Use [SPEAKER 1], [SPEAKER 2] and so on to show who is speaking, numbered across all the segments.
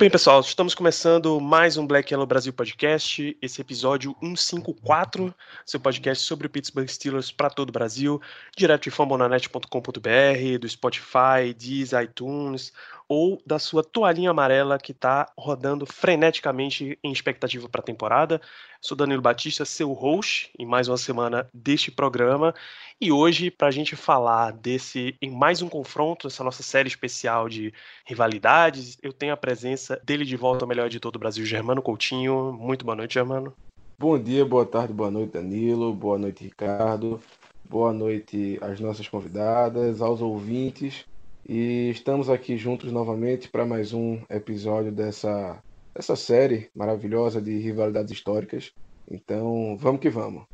[SPEAKER 1] bem, pessoal, estamos começando mais um Black Yellow Brasil Podcast, esse episódio 154, seu podcast sobre o Pittsburgh Steelers para todo o Brasil, direto de fambonanet.com.br, do Spotify, Deezer, iTunes, ou da sua toalhinha amarela que está rodando freneticamente em expectativa para a temporada. Sou Danilo Batista, seu host em mais uma semana deste programa. E hoje, para a gente falar desse, em mais um confronto, essa nossa série especial de rivalidades, eu tenho a presença dele de volta ao melhor de todo o Brasil, Germano Coutinho. Muito boa noite, Germano.
[SPEAKER 2] Bom dia, boa tarde, boa noite, Danilo, boa noite, Ricardo, boa noite às nossas convidadas, aos ouvintes. E estamos aqui juntos novamente para mais um episódio dessa, dessa série maravilhosa de rivalidades históricas. Então, vamos que vamos.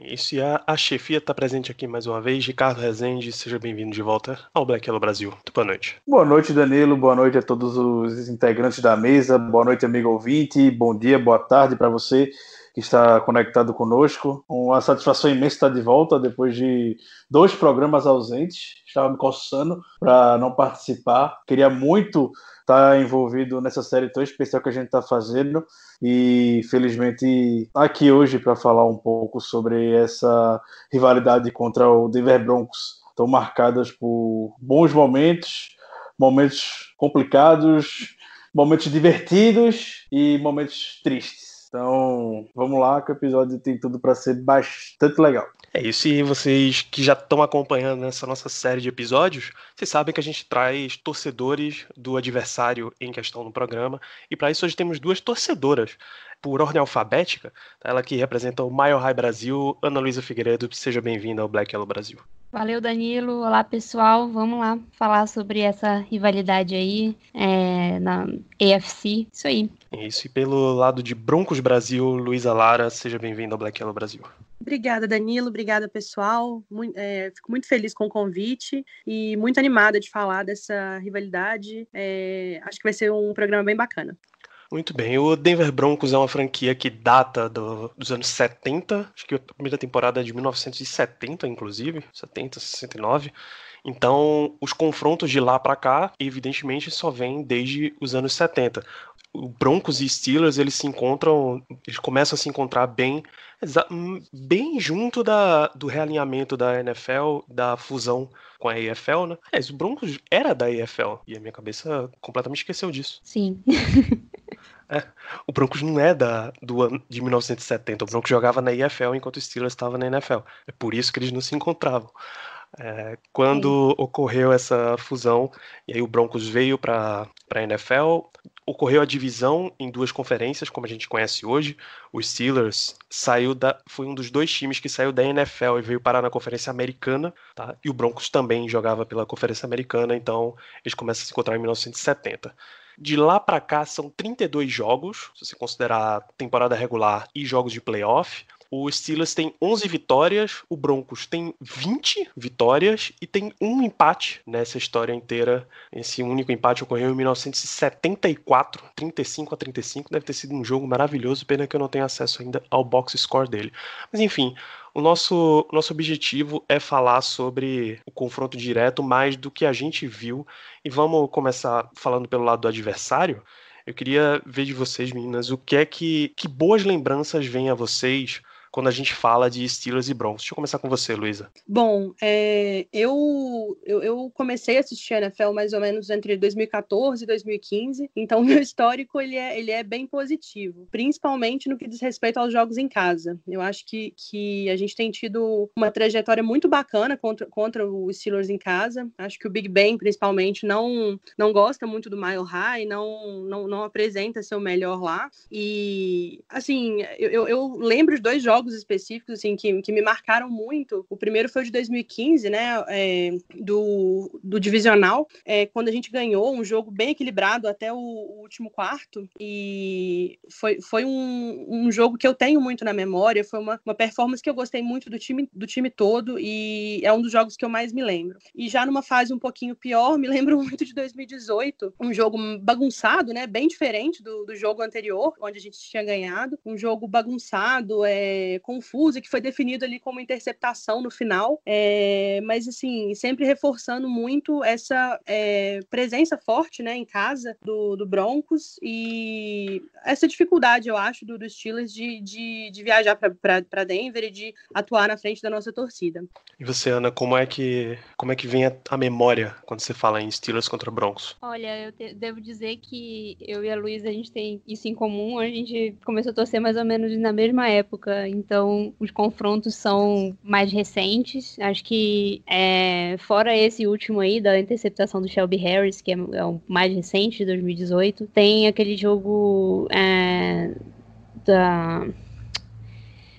[SPEAKER 1] Isso, e a, a chefia está presente aqui mais uma vez. Ricardo Rezende, seja bem-vindo de volta ao Black Yellow Brasil. Muito boa noite.
[SPEAKER 3] Boa noite, Danilo. Boa noite a todos os integrantes da mesa. Boa noite, amigo ouvinte. Bom dia, boa tarde para você que está conectado conosco. Uma satisfação imensa estar de volta depois de dois programas ausentes. Estava me coçando para não participar. Queria muito estar envolvido nessa série tão especial que a gente está fazendo e felizmente aqui hoje para falar um pouco sobre essa rivalidade contra o Denver Broncos. Estão marcadas por bons momentos, momentos complicados, momentos divertidos e momentos tristes. Então, vamos lá, que o episódio tem tudo para ser bastante legal.
[SPEAKER 1] É isso, e vocês que já estão acompanhando essa nossa série de episódios, vocês sabem que a gente traz torcedores do adversário em questão no programa, e para isso hoje temos duas torcedoras, por ordem alfabética, tá? ela que representa o Mile High Brasil, Ana Luísa Figueiredo, seja bem-vinda ao Black Yellow Brasil.
[SPEAKER 4] Valeu, Danilo. Olá, pessoal. Vamos lá falar sobre essa rivalidade aí é, na AFC. Isso aí.
[SPEAKER 1] Isso, e pelo lado de Broncos Brasil, Luísa Lara, seja bem-vinda ao Black Yellow Brasil.
[SPEAKER 5] Obrigada, Danilo. Obrigada, pessoal. Muito, é, fico muito feliz com o convite e muito animada de falar dessa rivalidade. É, acho que vai ser um programa bem bacana.
[SPEAKER 1] Muito bem, o Denver Broncos é uma franquia que data do, dos anos 70, acho que a primeira temporada é de 1970, inclusive, 70, 69. Então, os confrontos de lá para cá, evidentemente, só vêm desde os anos 70. O Broncos e Steelers, eles se encontram, eles começam a se encontrar bem, bem junto da, do realinhamento da NFL, da fusão com a EFL, né? É, o Broncos era da EFL, e a minha cabeça completamente esqueceu disso.
[SPEAKER 4] Sim.
[SPEAKER 1] É, o Broncos não é da, do ano de 1970. O Broncos jogava na EFL enquanto o Steelers estava na NFL. É por isso que eles não se encontravam. É, quando Sim. ocorreu essa fusão, e aí o Broncos veio para a NFL, ocorreu a divisão em duas conferências, como a gente conhece hoje. O Steelers saiu da, foi um dos dois times que saiu da NFL e veio parar na Conferência Americana, tá? E o Broncos também jogava pela Conferência Americana, então eles começam a se encontrar em 1970. De lá para cá são 32 jogos, se você considerar temporada regular e jogos de playoff. O Steelers tem 11 vitórias, o Broncos tem 20 vitórias e tem um empate nessa história inteira. Esse único empate ocorreu em 1974, 35 a 35. Deve ter sido um jogo maravilhoso, pena que eu não tenho acesso ainda ao box score dele. Mas enfim, o nosso, nosso objetivo é falar sobre o confronto direto mais do que a gente viu. E vamos começar falando pelo lado do adversário. Eu queria ver de vocês, meninas, o que é que, que boas lembranças vêm a vocês quando a gente fala de Steelers e Broncos. Deixa eu começar com você, Luísa.
[SPEAKER 5] Bom, é, eu, eu, eu, comecei a assistir a NFL mais ou menos entre 2014 e 2015, então o meu histórico ele é, ele é bem positivo, principalmente no que diz respeito aos jogos em casa. Eu acho que, que a gente tem tido uma trajetória muito bacana contra, contra os Steelers em casa. Acho que o Big Ben, principalmente, não, não gosta muito do Mile High, não, não, não apresenta seu melhor lá. E, assim, eu, eu lembro de dois jogos jogos específicos assim que, que me marcaram muito. O primeiro foi o de 2015, né? É, do, do divisional, é, quando a gente ganhou um jogo bem equilibrado até o, o último quarto. E foi, foi um, um jogo que eu tenho muito na memória. Foi uma, uma performance que eu gostei muito do time, do time todo e é um dos jogos que eu mais me lembro. E já numa fase um pouquinho pior, me lembro muito de 2018, um jogo bagunçado, né? Bem diferente do, do jogo anterior, onde a gente tinha ganhado. Um jogo bagunçado, é, confuso, que foi definido ali como interceptação no final. É, mas, assim, sempre reforçando muito essa é, presença forte, né, em casa do, do Broncos e essa dificuldade, eu acho, do, do Steelers de, de, de viajar para Denver e de atuar na frente da nossa torcida.
[SPEAKER 1] E você, Ana, como é que, como é que vem a, a memória quando você fala em Steelers contra Broncos?
[SPEAKER 4] Olha, eu te, devo dizer que eu e a Luísa, a gente tem isso em comum. A gente começou a torcer mais ou menos na mesma época, então os confrontos são mais recentes. Acho que, é, fora esse último aí, da interceptação do Shelby Harris, que é, é o mais recente, de 2018, tem aquele jogo é, da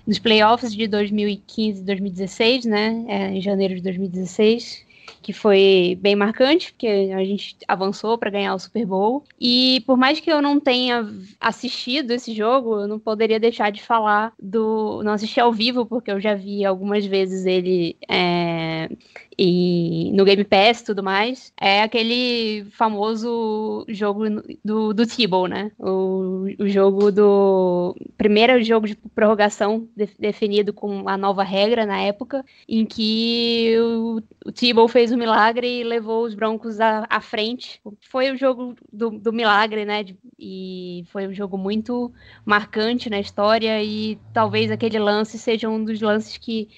[SPEAKER 4] dos playoffs de 2015 e 2016, né? É, em janeiro de 2016, que foi bem marcante, porque a gente avançou para ganhar o Super Bowl. E por mais que eu não tenha assistido esse jogo, eu não poderia deixar de falar do. Não assisti ao vivo, porque eu já vi algumas vezes ele é, e no Game Pass e tudo mais, é aquele famoso jogo do, do Tebow, né? O, o jogo do. Primeiro jogo de prorrogação de, definido com a nova regra na época, em que o, o Tebow fez o milagre e levou os Broncos à, à frente. Foi o jogo do, do milagre, né? De, e foi um jogo muito marcante na história, e talvez aquele lance seja um dos lances que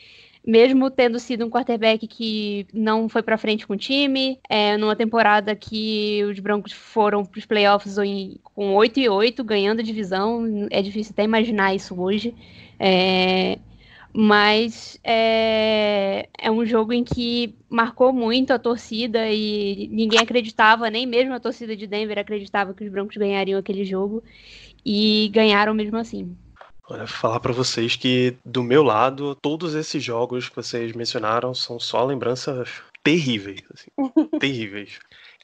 [SPEAKER 4] mesmo tendo sido um quarterback que não foi para frente com o time, é, numa temporada que os Broncos foram para os playoffs em, com 8 e 8, ganhando a divisão, é difícil até imaginar isso hoje. É, mas é, é, um jogo em que marcou muito a torcida e ninguém acreditava, nem mesmo a torcida de Denver acreditava que os Broncos ganhariam aquele jogo e ganharam mesmo assim.
[SPEAKER 1] Olha, falar para vocês que do meu lado, todos esses jogos que vocês mencionaram são só lembranças terríveis, assim, terríveis.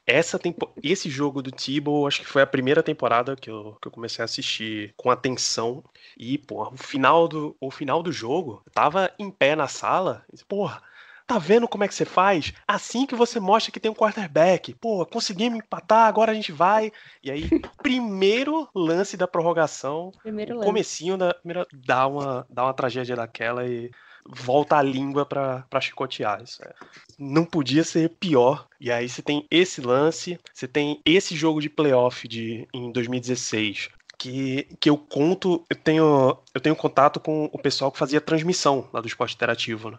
[SPEAKER 1] Essa tempo... Esse jogo do Tebow, acho que foi a primeira temporada que eu, que eu comecei a assistir com atenção. E, pô, o final do, o final do jogo, eu tava em pé na sala, e, porra, Tá vendo como é que você faz? Assim que você mostra que tem um quarterback. Pô, conseguimos empatar, agora a gente vai. E aí, primeiro lance da prorrogação, primeiro lance. comecinho da primeira, dá uma dá uma tragédia daquela e volta a língua para chicotear. Isso é. Não podia ser pior. E aí você tem esse lance, você tem esse jogo de playoff de, em 2016. Que, que eu conto, eu tenho, eu tenho contato com o pessoal que fazia transmissão lá do esporte interativo. Né?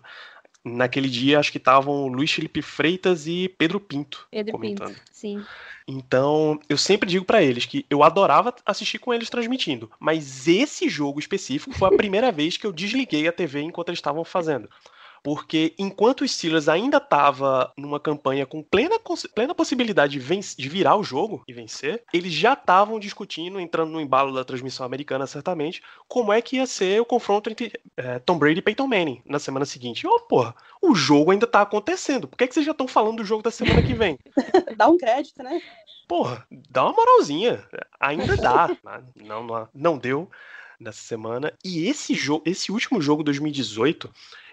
[SPEAKER 1] Naquele dia, acho que estavam Luiz Felipe Freitas e Pedro Pinto
[SPEAKER 4] Pedro
[SPEAKER 1] comentando.
[SPEAKER 4] Pinto, sim.
[SPEAKER 1] Então, eu sempre digo para eles que eu adorava assistir com eles transmitindo, mas esse jogo específico foi a primeira vez que eu desliguei a TV enquanto eles estavam fazendo porque enquanto o Steelers ainda estava numa campanha com plena, plena possibilidade de, de, virar o jogo e vencer, eles já estavam discutindo, entrando no embalo da transmissão americana, certamente, como é que ia ser o confronto entre é, Tom Brady e Peyton Manning na semana seguinte. Ô, oh, porra, o jogo ainda tá acontecendo. Por que, que vocês já estão falando do jogo da semana que vem?
[SPEAKER 5] Dá um crédito, né?
[SPEAKER 1] Porra, dá uma moralzinha. Ainda dá. não, não, não deu nessa semana. E esse jogo, esse último jogo 2018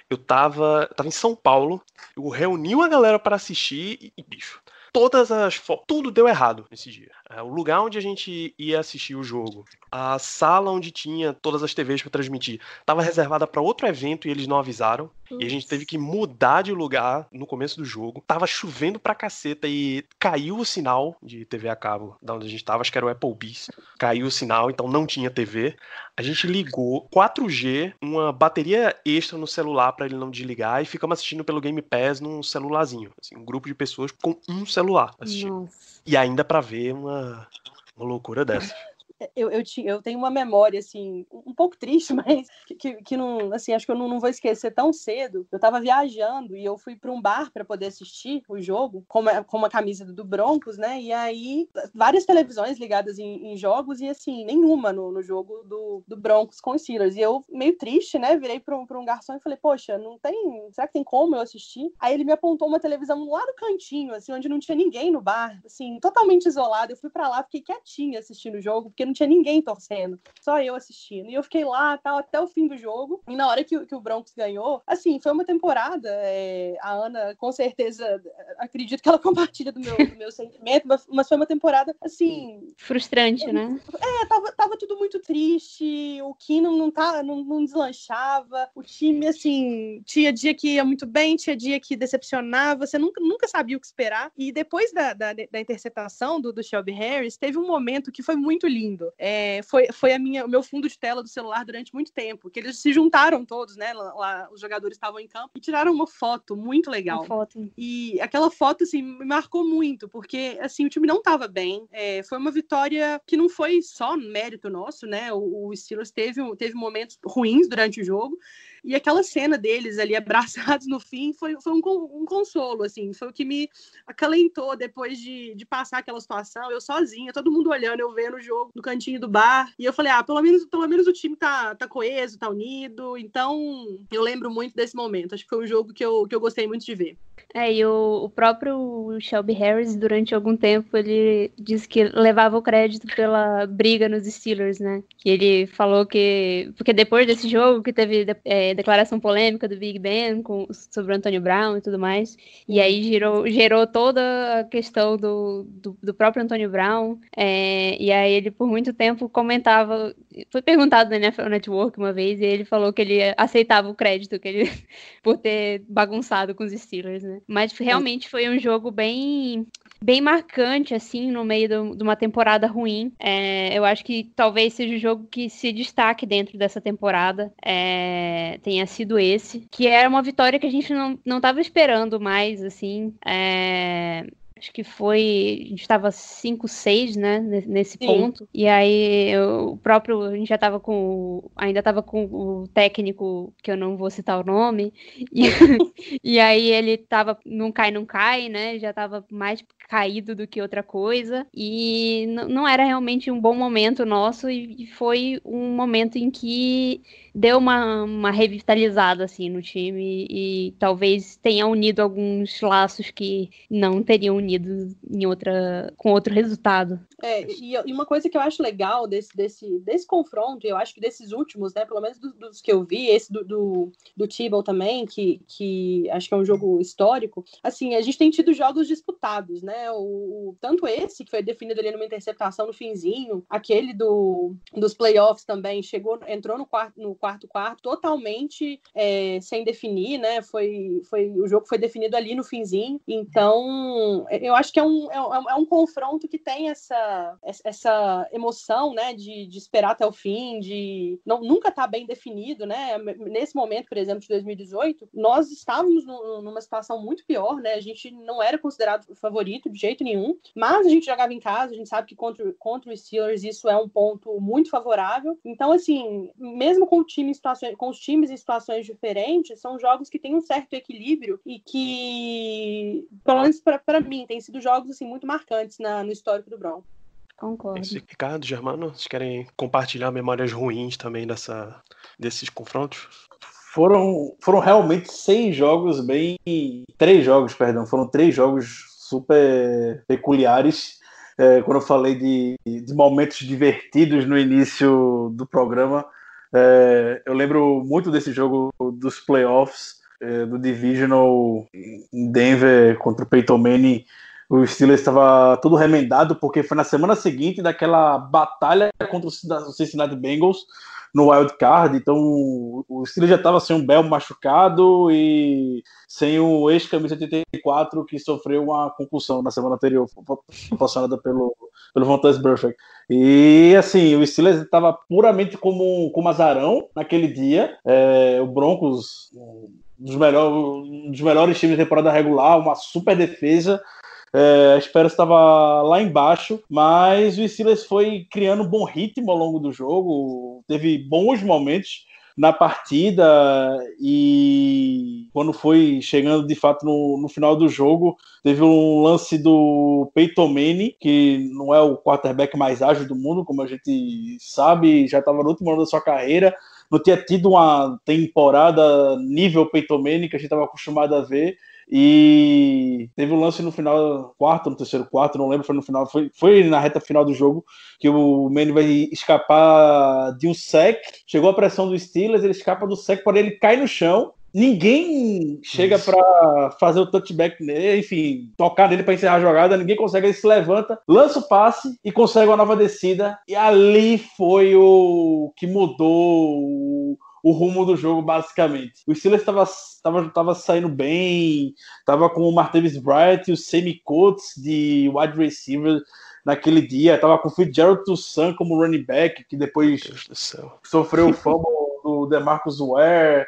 [SPEAKER 1] eu tava, tava em São Paulo, eu reuni uma galera para assistir e, bicho, todas as tudo deu errado nesse dia. É, o lugar onde a gente ia assistir o jogo, a sala onde tinha todas as TVs para transmitir, estava reservada para outro evento e eles não avisaram. E a gente teve que mudar de lugar no começo do jogo. Tava chovendo pra caceta e caiu o sinal de TV a cabo da onde a gente tava, acho que era o Applebee's. Caiu o sinal, então não tinha TV. A gente ligou 4G, uma bateria extra no celular para ele não desligar e ficamos assistindo pelo Game Pass num celularzinho, assim, um grupo de pessoas com um celular assistindo. Nossa. E ainda para ver uma, uma loucura dessa.
[SPEAKER 5] Eu, eu, tinha, eu tenho uma memória, assim, um pouco triste, mas que, que, não, assim, acho que eu não, não, vou esquecer tão cedo. Eu tava viajando e eu fui para um bar para poder assistir o jogo com uma, com uma camisa do Broncos, né? E aí, várias televisões ligadas em, em jogos e, assim, nenhuma no, no jogo do, do Broncos com os Steelers. E eu, meio triste, né? Virei para um, um garçom e falei, poxa, não tem. Será que tem como eu assistir? Aí ele me apontou uma televisão lá no cantinho, assim, onde não tinha ninguém no bar, assim, totalmente isolado. Eu fui para lá, fiquei quietinha assistindo o jogo, porque não tinha ninguém torcendo, só eu assistindo. E eu fiquei lá, tal, até o fim do jogo. E na hora que, que o Broncos ganhou, assim, foi uma temporada. É, a Ana, com certeza, acredito que ela compartilha do meu, do meu sentimento, mas, foi uma temporada, assim.
[SPEAKER 4] Frustrante, né?
[SPEAKER 5] É, tava, tava tudo muito triste, o Keenan não, tá, não, não deslanchava, o time, assim, tinha dia que ia muito bem, tinha dia que decepcionava, você nunca, nunca sabia o que esperar. E depois da, da, da interceptação do, do Shelby Harris, teve um momento que foi muito lindo. É, foi foi a minha, o meu fundo de tela do celular durante muito tempo, que eles se juntaram todos, né? Lá, lá os jogadores estavam em campo e tiraram uma foto muito legal.
[SPEAKER 4] Uma foto.
[SPEAKER 5] E aquela foto, assim, me marcou muito, porque, assim, o time não estava bem. É, foi uma vitória que não foi só mérito nosso, né? O, o Steelers teve, teve momentos ruins durante o jogo, e aquela cena deles ali abraçados no fim foi, foi um, um consolo, assim, foi o que me acalentou depois de, de passar aquela situação. Eu sozinha, todo mundo olhando, eu vendo o jogo no cantinho do bar. E eu falei, ah, pelo menos, pelo menos o time tá, tá coeso, tá unido. Então, eu lembro muito desse momento. Acho que foi um jogo que eu, que eu gostei muito de ver.
[SPEAKER 4] É, e o, o próprio Shelby Harris, durante algum tempo, ele disse que levava o crédito pela briga nos Steelers, né? Que ele falou que. Porque depois desse jogo que teve é, declaração polêmica do Big Ben com, sobre o Antônio Brown e tudo mais. E aí gerou, gerou toda a questão do, do, do próprio Antônio Brown. É, e aí ele, por muito tempo, comentava. Foi perguntado na NFL Network uma vez, e ele falou que ele aceitava o crédito que ele, por ter bagunçado com os Steelers, né? Mas realmente foi um jogo bem bem marcante, assim, no meio do, de uma temporada ruim. É, eu acho que talvez seja o jogo que se destaque dentro dessa temporada. É, tenha sido esse. Que era uma vitória que a gente não, não tava esperando mais, assim. É, acho que foi. A gente estava 5, 6, né? Nesse Sim. ponto. E aí eu, o próprio. A gente já estava com. Ainda estava com o técnico, que eu não vou citar o nome. E, e aí ele tava. Não cai, não cai, né? Já estava mais caído do que outra coisa. E não era realmente um bom momento nosso. E foi um momento em que deu uma, uma revitalizada assim no time e talvez tenha unido alguns laços que não teriam unido em outra com outro resultado.
[SPEAKER 5] É, e, e, uma coisa que eu acho legal desse, desse, desse confronto, eu acho que desses últimos, né, pelo menos dos, dos que eu vi, esse do, do, do também, que, que acho que é um jogo histórico, assim, a gente tem tido jogos disputados, né, o, o tanto esse, que foi definido ali numa interceptação no finzinho, aquele do, dos playoffs também, chegou, entrou no quarto, no quarto quarto totalmente é, sem definir, né, foi, foi, o jogo foi definido ali no finzinho, então eu acho que é um, é, é um confronto que tem essa essa, emoção, né, de, de esperar até o fim, de não, nunca tá bem definido, né? Nesse momento, por exemplo, de 2018, nós estávamos no, numa situação muito pior, né? A gente não era considerado favorito de jeito nenhum, mas a gente jogava em casa, a gente sabe que contra, contra os Steelers isso é um ponto muito favorável. Então, assim, mesmo com, o time em situações, com os times em situações diferentes, são jogos que têm um certo equilíbrio e que, pelo menos para mim, têm sido jogos assim muito marcantes na, no histórico do Brown.
[SPEAKER 4] Concordo.
[SPEAKER 1] Esse Ricardo, Germano, vocês querem compartilhar memórias ruins também dessa, desses confrontos?
[SPEAKER 3] Foram, foram realmente seis jogos bem. Três jogos, perdão. Foram três jogos super peculiares. É, quando eu falei de, de momentos divertidos no início do programa, é, eu lembro muito desse jogo dos playoffs, é, do Divisional em Denver contra o Peyton Manning o Steelers estava todo remendado, porque foi na semana seguinte daquela batalha contra o Cincinnati Bengals no Wild Card, então o Steelers já estava sem um Bell machucado e sem o ex-camisa 84 que sofreu uma concussão na semana anterior, proporcionada pelo, pelo Vontaze Burfict. E assim, o Steelers estava puramente como, como azarão naquele dia, é, o Broncos, um dos, melhor, um dos melhores times de temporada regular, uma super defesa, É, a esperança estava lá embaixo, mas o Steelers foi criando um bom ritmo ao longo do jogo, teve bons momentos na partida e quando foi chegando de fato no, no final do jogo, teve um lance do Peyton Manning, que não é o quarterback mais ágil do mundo, como a gente sabe, já estava no último ano da sua carreira, não tinha tido uma temporada nível Peyton Manning que a gente estava acostumado a ver, e teve um lance no final, quarto, no terceiro quarto, não lembro, foi no final, foi, foi na reta final do jogo, que o Manny vai escapar de um sec. Chegou a pressão do Steelers, ele escapa do sec, porém ele cai no chão. Ninguém chega para fazer o touchback nele, enfim, tocar nele para encerrar a jogada, ninguém consegue, ele se levanta, lança o passe e consegue uma nova descida. E ali foi o que mudou o rumo do jogo, basicamente. O Steelers estava tava, tava saindo bem, estava com o Martavis Bryant e o Semi Coates de wide receiver naquele dia, estava com o Fitzgerald Toussaint como running back, que depois sofreu o fumble do DeMarcus Ware.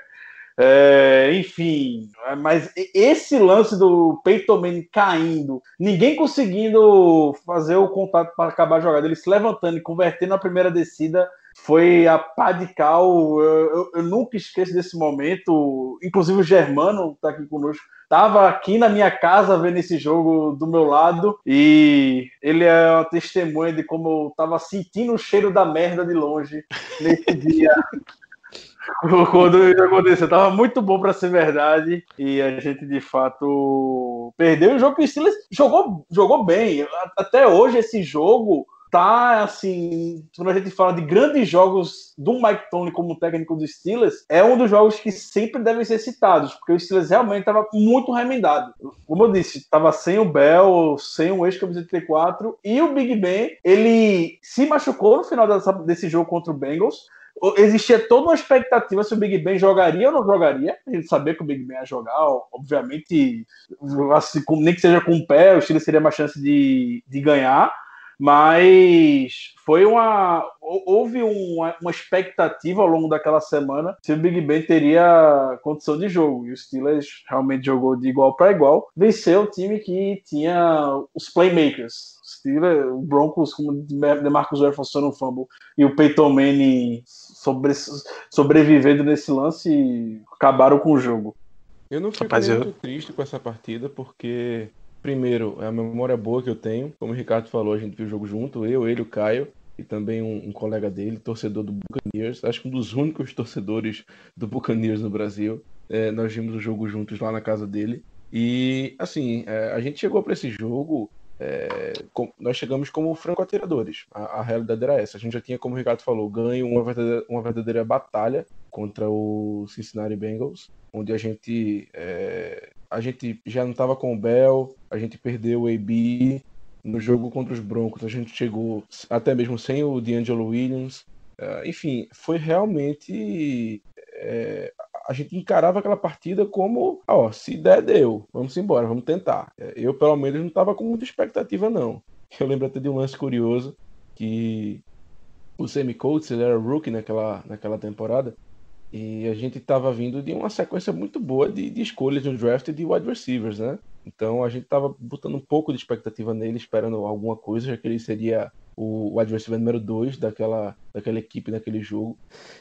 [SPEAKER 3] É, enfim, mas esse lance do Peyton Manning caindo, ninguém conseguindo fazer o contato para acabar a jogada, ele se levantando e convertendo a primeira descida, foi a pá de cal. Eu, eu, eu, nunca esqueço desse momento. Inclusive o Germano está aqui conosco. Estava aqui na minha casa vendo esse jogo do meu lado e ele é uma testemunha de como eu estava sentindo o cheiro da merda de longe nesse dia. Quando isso aconteceu, tava muito bom para ser verdade e a gente de fato perdeu o jogo o Steelers jogou, jogou bem. Até hoje esse jogo tá assim, quando a gente fala de grandes jogos do Mike Tony como técnico dos Steelers, é um dos jogos que sempre devem ser citados, porque o Steelers realmente estava muito remendado. Como eu disse, estava sem o Bell, sem o ex-camisa 34 e o Big Ben, ele se machucou no final dessa, desse jogo contra o Bengals. Existia toda uma expectativa se o Big Ben jogaria ou não jogaria. A gente sabia que o Big Ben ia jogar, obviamente, assim, nem que seja com o pé, o Steelers teria mais chance de, de ganhar mas foi uma. Houve uma, uma, expectativa ao longo daquela semana se o Big Ben teria condição de jogo. E o Steelers realmente jogou de igual para igual. Venceu o time que tinha os playmakers. O Steelers, o Broncos, como o DeMarcus Jefferson no fumble e o Peyton Manning sobre, sobrevivendo nesse lance, acabaram com o jogo.
[SPEAKER 2] Eu não fico Rapaz, muito eu... triste com essa partida, porque Primeiro, é a memória boa que eu tenho. Como o Ricardo falou, a gente viu o jogo junto, eu, ele, o Caio e também um, um, colega dele, torcedor do Buccaneers, acho que um dos únicos torcedores do Buccaneers no Brasil. É, nós vimos o jogo juntos lá na casa dele. E, assim, é, a gente chegou para esse jogo, é, com, nós chegamos como franco-atiradores. A, a, realidade era essa. A gente já tinha, como o Ricardo falou, ganho uma verdadeira, uma verdadeira batalha contra o Cincinnati Bengals, onde a gente é, a gente já não estava com o Bell, a gente perdeu o AB no jogo contra os Broncos, a gente chegou até mesmo sem o D'Angelo Williams. Uh, enfim, foi realmente. É, a gente encarava aquela partida como, ó, se der, deu, vamos embora, vamos tentar. É, eu, pelo menos, não estava com muita expectativa, não. Eu lembro até de um lance curioso que o Semi Coates, ele era rookie naquela, naquela temporada, e a gente estava vindo de uma sequência muito boa de, de escolhas no draft de wide receivers, né? Então a gente estava botando um pouco de expectativa nele, esperando alguma coisa, já que ele seria o wide receiver número 2 daquela, daquela equipe naquele jogo.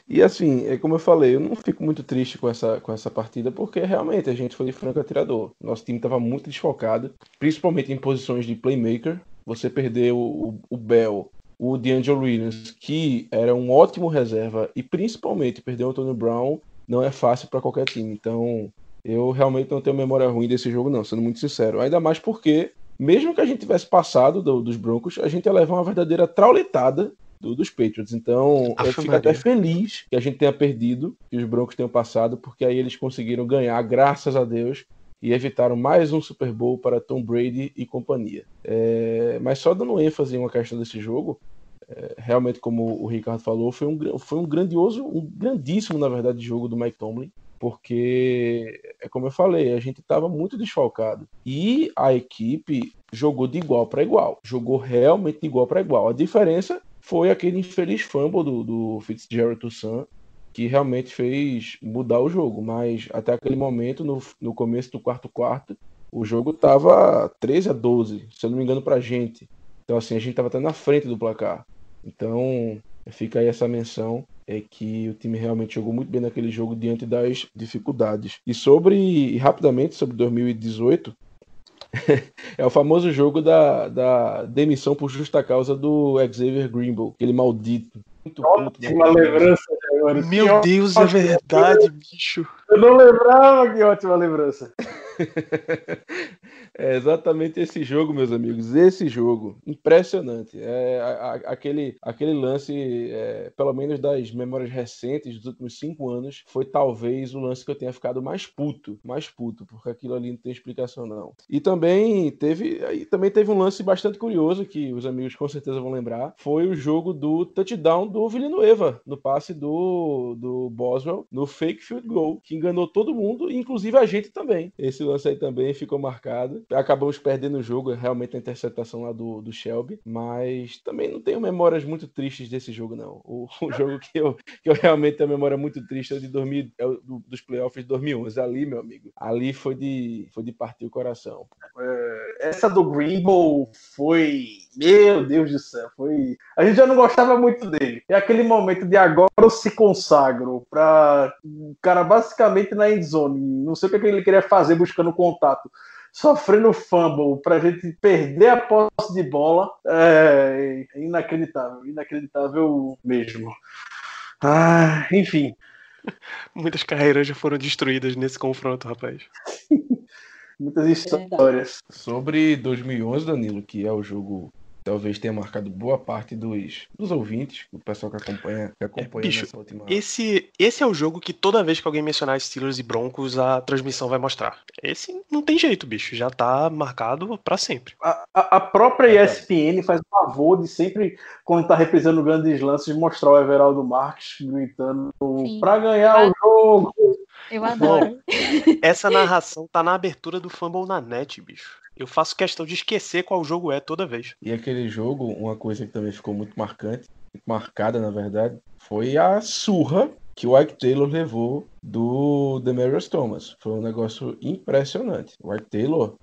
[SPEAKER 2] E assim, é como eu falei, eu não fico muito triste com essa, com essa partida, porque realmente a gente foi de franco atirador. Nosso time estava muito desfocado, principalmente em posições de playmaker. Você perdeu o, o Bell o D'Angelo Williams, que era um ótimo reserva, e principalmente perder o Antônio Brown, não é fácil para qualquer time. Então, eu realmente não tenho memória ruim desse jogo, não, sendo muito sincero. Ainda mais porque, mesmo que a gente tivesse passado do, dos Broncos, a gente ia levar uma verdadeira trauletada do, dos Patriots. Então, eu fico até feliz que a gente tenha perdido, que os Broncos tenham passado, porque aí eles conseguiram ganhar, graças a Deus, e evitaram mais um Super Bowl para Tom Brady e companhia. É, mas só dando ênfase em uma questão desse jogo, é, realmente, como o Ricardo falou, foi um, foi um grandioso, um grandíssimo, na verdade, jogo do Mike Tomlin, porque, é como eu falei, a gente estava muito desfalcado. E a equipe jogou de igual para igual, jogou realmente de igual para igual. A diferença foi aquele infeliz fumble do, do Fitzgerald Toussaint, que realmente fez mudar o jogo. Mas até aquele momento, no, no começo do quarto quarto, o jogo tava 13 a 12, se eu não me engano, pra gente. Então, assim, a gente tava até na frente do placar. Então, fica aí essa menção é que o time realmente jogou muito bem naquele jogo diante das dificuldades. E sobre, e rapidamente, sobre 2018, é o famoso jogo da, da demissão por justa causa do Xavier Greenbow, aquele maldito. Muito puto jogo.
[SPEAKER 3] lembrança, agora.
[SPEAKER 1] Meu Deus, é verdade, bicho.
[SPEAKER 3] Eu não lembrava, que ótima lembrança.
[SPEAKER 2] É exatamente esse jogo, meus amigos. Esse jogo. Impressionante. É a- a- aquele, aquele lance, é, pelo menos das memórias recentes dos últimos cinco anos, foi talvez o lance que eu tenha ficado mais puto. Mais puto, porque aquilo ali não tem explicação, não. E também teve, aí também teve um lance bastante curioso que os amigos com certeza vão lembrar. Foi o jogo do touchdown do Villanueva, no passe do, do Boswell, no fake field goal, que enganou todo mundo, inclusive a gente também. Esse lance aí também ficou marcado. Acabamos perdendo o jogo, realmente a interceptação lá do, do Shelby, mas também não tenho memórias muito tristes desse jogo, não. O, o jogo que eu, que eu realmente tenho memória muito triste é o de 2000, é do- dos playoffs de 2011. Ali, meu amigo, ali foi de, foi de partir o coração.
[SPEAKER 3] Essa do Greenbow foi. Meu Deus do céu, foi. A gente já não gostava muito dele. É aquele momento de agora eu se consagro para o cara basicamente na endzone. Não sei o que que ele queria fazer buscando contato. Sofrendo fumble pra gente perder a posse de bola. É inacreditável, inacreditável mesmo. Ah, enfim,
[SPEAKER 1] Muitas carreiras já foram destruídas nesse confronto, rapaz.
[SPEAKER 3] muitas histórias.
[SPEAKER 2] Sobre 2011, Danilo, que é o jogo talvez tenha marcado boa parte dos, dos ouvintes, o pessoal que acompanha, que acompanha
[SPEAKER 1] bicho,
[SPEAKER 2] nessa última.
[SPEAKER 1] Esse, esse é o jogo que toda vez que alguém mencionar Steelers e Broncos, a transmissão vai mostrar. Esse não tem jeito, bicho. Já tá marcado pra sempre.
[SPEAKER 3] A, a- a própria ESPN faz o favor de sempre, quando tá reprisando grandes lances, mostrar o Everaldo Marques gritando pra ganhar
[SPEAKER 4] Ah.
[SPEAKER 3] o jogo.
[SPEAKER 4] Eu adoro.
[SPEAKER 1] Essa narração tá na abertura do Fumble na net, bicho. Eu faço questão de esquecer qual jogo é toda vez.
[SPEAKER 2] E aquele jogo, uma coisa que também ficou muito marcante, marcada na verdade, foi a surra que o Ike Taylor levou do Demarius Thomas. Foi um negócio impressionante. O Ike Taylor,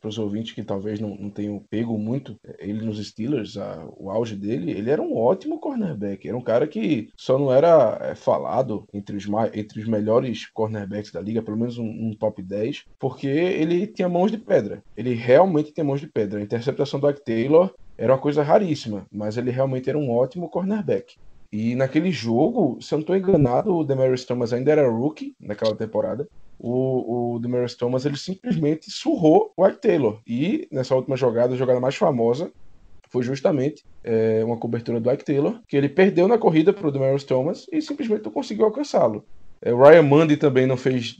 [SPEAKER 2] para os ouvintes que talvez não, não tenham pego muito é, ele nos Steelers, a- o auge dele, ele era um ótimo cornerback. Era um cara que só não era é, falado entre os, entre os melhores cornerbacks da liga, pelo menos um, um top 10, porque ele tinha mãos de pedra. Ele realmente tinha mãos de pedra. A interceptação do Ike Taylor era uma coisa raríssima, mas ele realmente era um ótimo cornerback. E naquele jogo, se eu não estou enganado, o Demarius Thomas ainda era rookie naquela temporada. O, o Thomas ele simplesmente surrou o Ike Taylor. E nessa última jogada, a jogada mais famosa, foi justamente é, uma cobertura do Ike Taylor, que ele perdeu na corrida para o Demarius Thomas e simplesmente não conseguiu alcançá-lo. É, o Ryan Mundy também não fez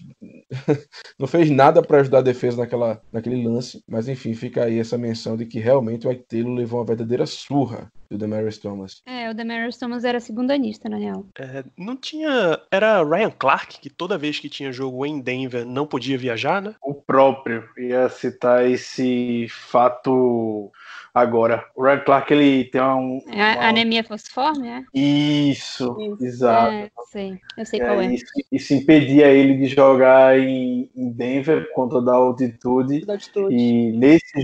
[SPEAKER 2] não fez nada para ajudar a defesa naquela, naquele lance, mas enfim, fica aí essa menção de que realmente o Ike Taylor levou uma verdadeira surra do Demarius Thomas.
[SPEAKER 4] É, o Demarius Thomas era segundanista, na real.
[SPEAKER 1] É, não tinha. Era Ryan Clark que toda vez que tinha jogo em Denver não podia viajar, né?
[SPEAKER 3] O próprio ia citar esse fato agora. O Ryan Clark ele tem um.
[SPEAKER 4] É a
[SPEAKER 3] uma-
[SPEAKER 4] anemia falciforme, é?
[SPEAKER 3] Isso,
[SPEAKER 5] Isso.
[SPEAKER 3] exato.
[SPEAKER 4] É, sei. Eu sei
[SPEAKER 3] É,
[SPEAKER 4] qual é.
[SPEAKER 3] isso, isso impedia ele de jogar em, em Denver por conta da altitude.
[SPEAKER 5] Da atitude.
[SPEAKER 3] E nesse,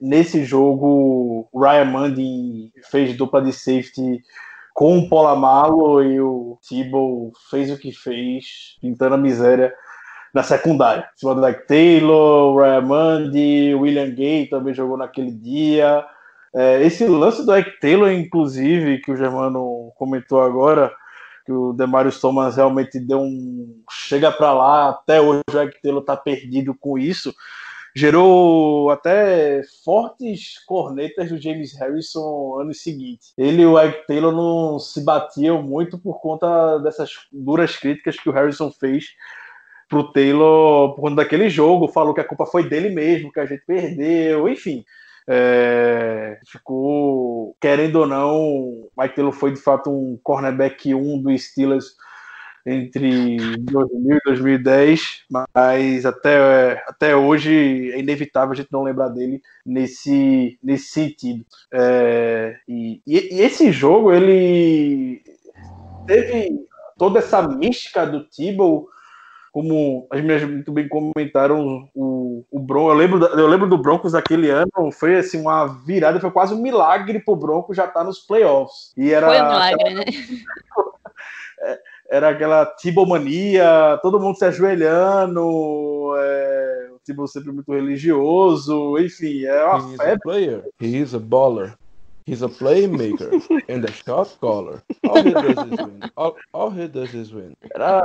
[SPEAKER 3] nesse jogo, o Ryan Mundy fez dupla de safety com o Polamalo e o Thibault fez o que fez, pintando a miséria na secundária. Do Ike Taylor, Ryan Mundy, William Gay também jogou naquele dia. É, esse lance do Ike Taylor, inclusive, que o Germano comentou agora, que o Demarius Thomas realmente deu um chega para lá, até hoje o Ike Taylor tá perdido com isso gerou até fortes cornetas do James Harrison ano seguinte. Ele e o Ike Taylor não se batiam muito por conta dessas duras críticas que o Harrison fez pro Taylor por conta daquele jogo, falou que a culpa foi dele mesmo, que a gente perdeu, enfim. É, ficou, querendo ou não, Mike Taylor foi de fato um cornerback 1 do Steelers entre 2000 e 2010, mas até, até hoje é inevitável a gente não lembrar dele nesse, nesse sentido. É, e, e esse jogo, ele teve toda essa mística do Thibault como as meninas muito bem comentaram, o, o Broncos, eu lembro, eu lembro do Broncos daquele ano, foi assim uma virada, foi quase um milagre pro Broncos já estar tá nos playoffs. E era
[SPEAKER 4] Foi um milagre,
[SPEAKER 3] aquela,
[SPEAKER 4] né?
[SPEAKER 3] era aquela tibomania, todo mundo se ajoelhando, é, o Tibo sempre muito religioso, enfim, é uma
[SPEAKER 2] He is a
[SPEAKER 3] febre.
[SPEAKER 2] player. He is a baller. He's a playmaker and a shot caller. All he does is win. All, all he does is win.
[SPEAKER 3] Era,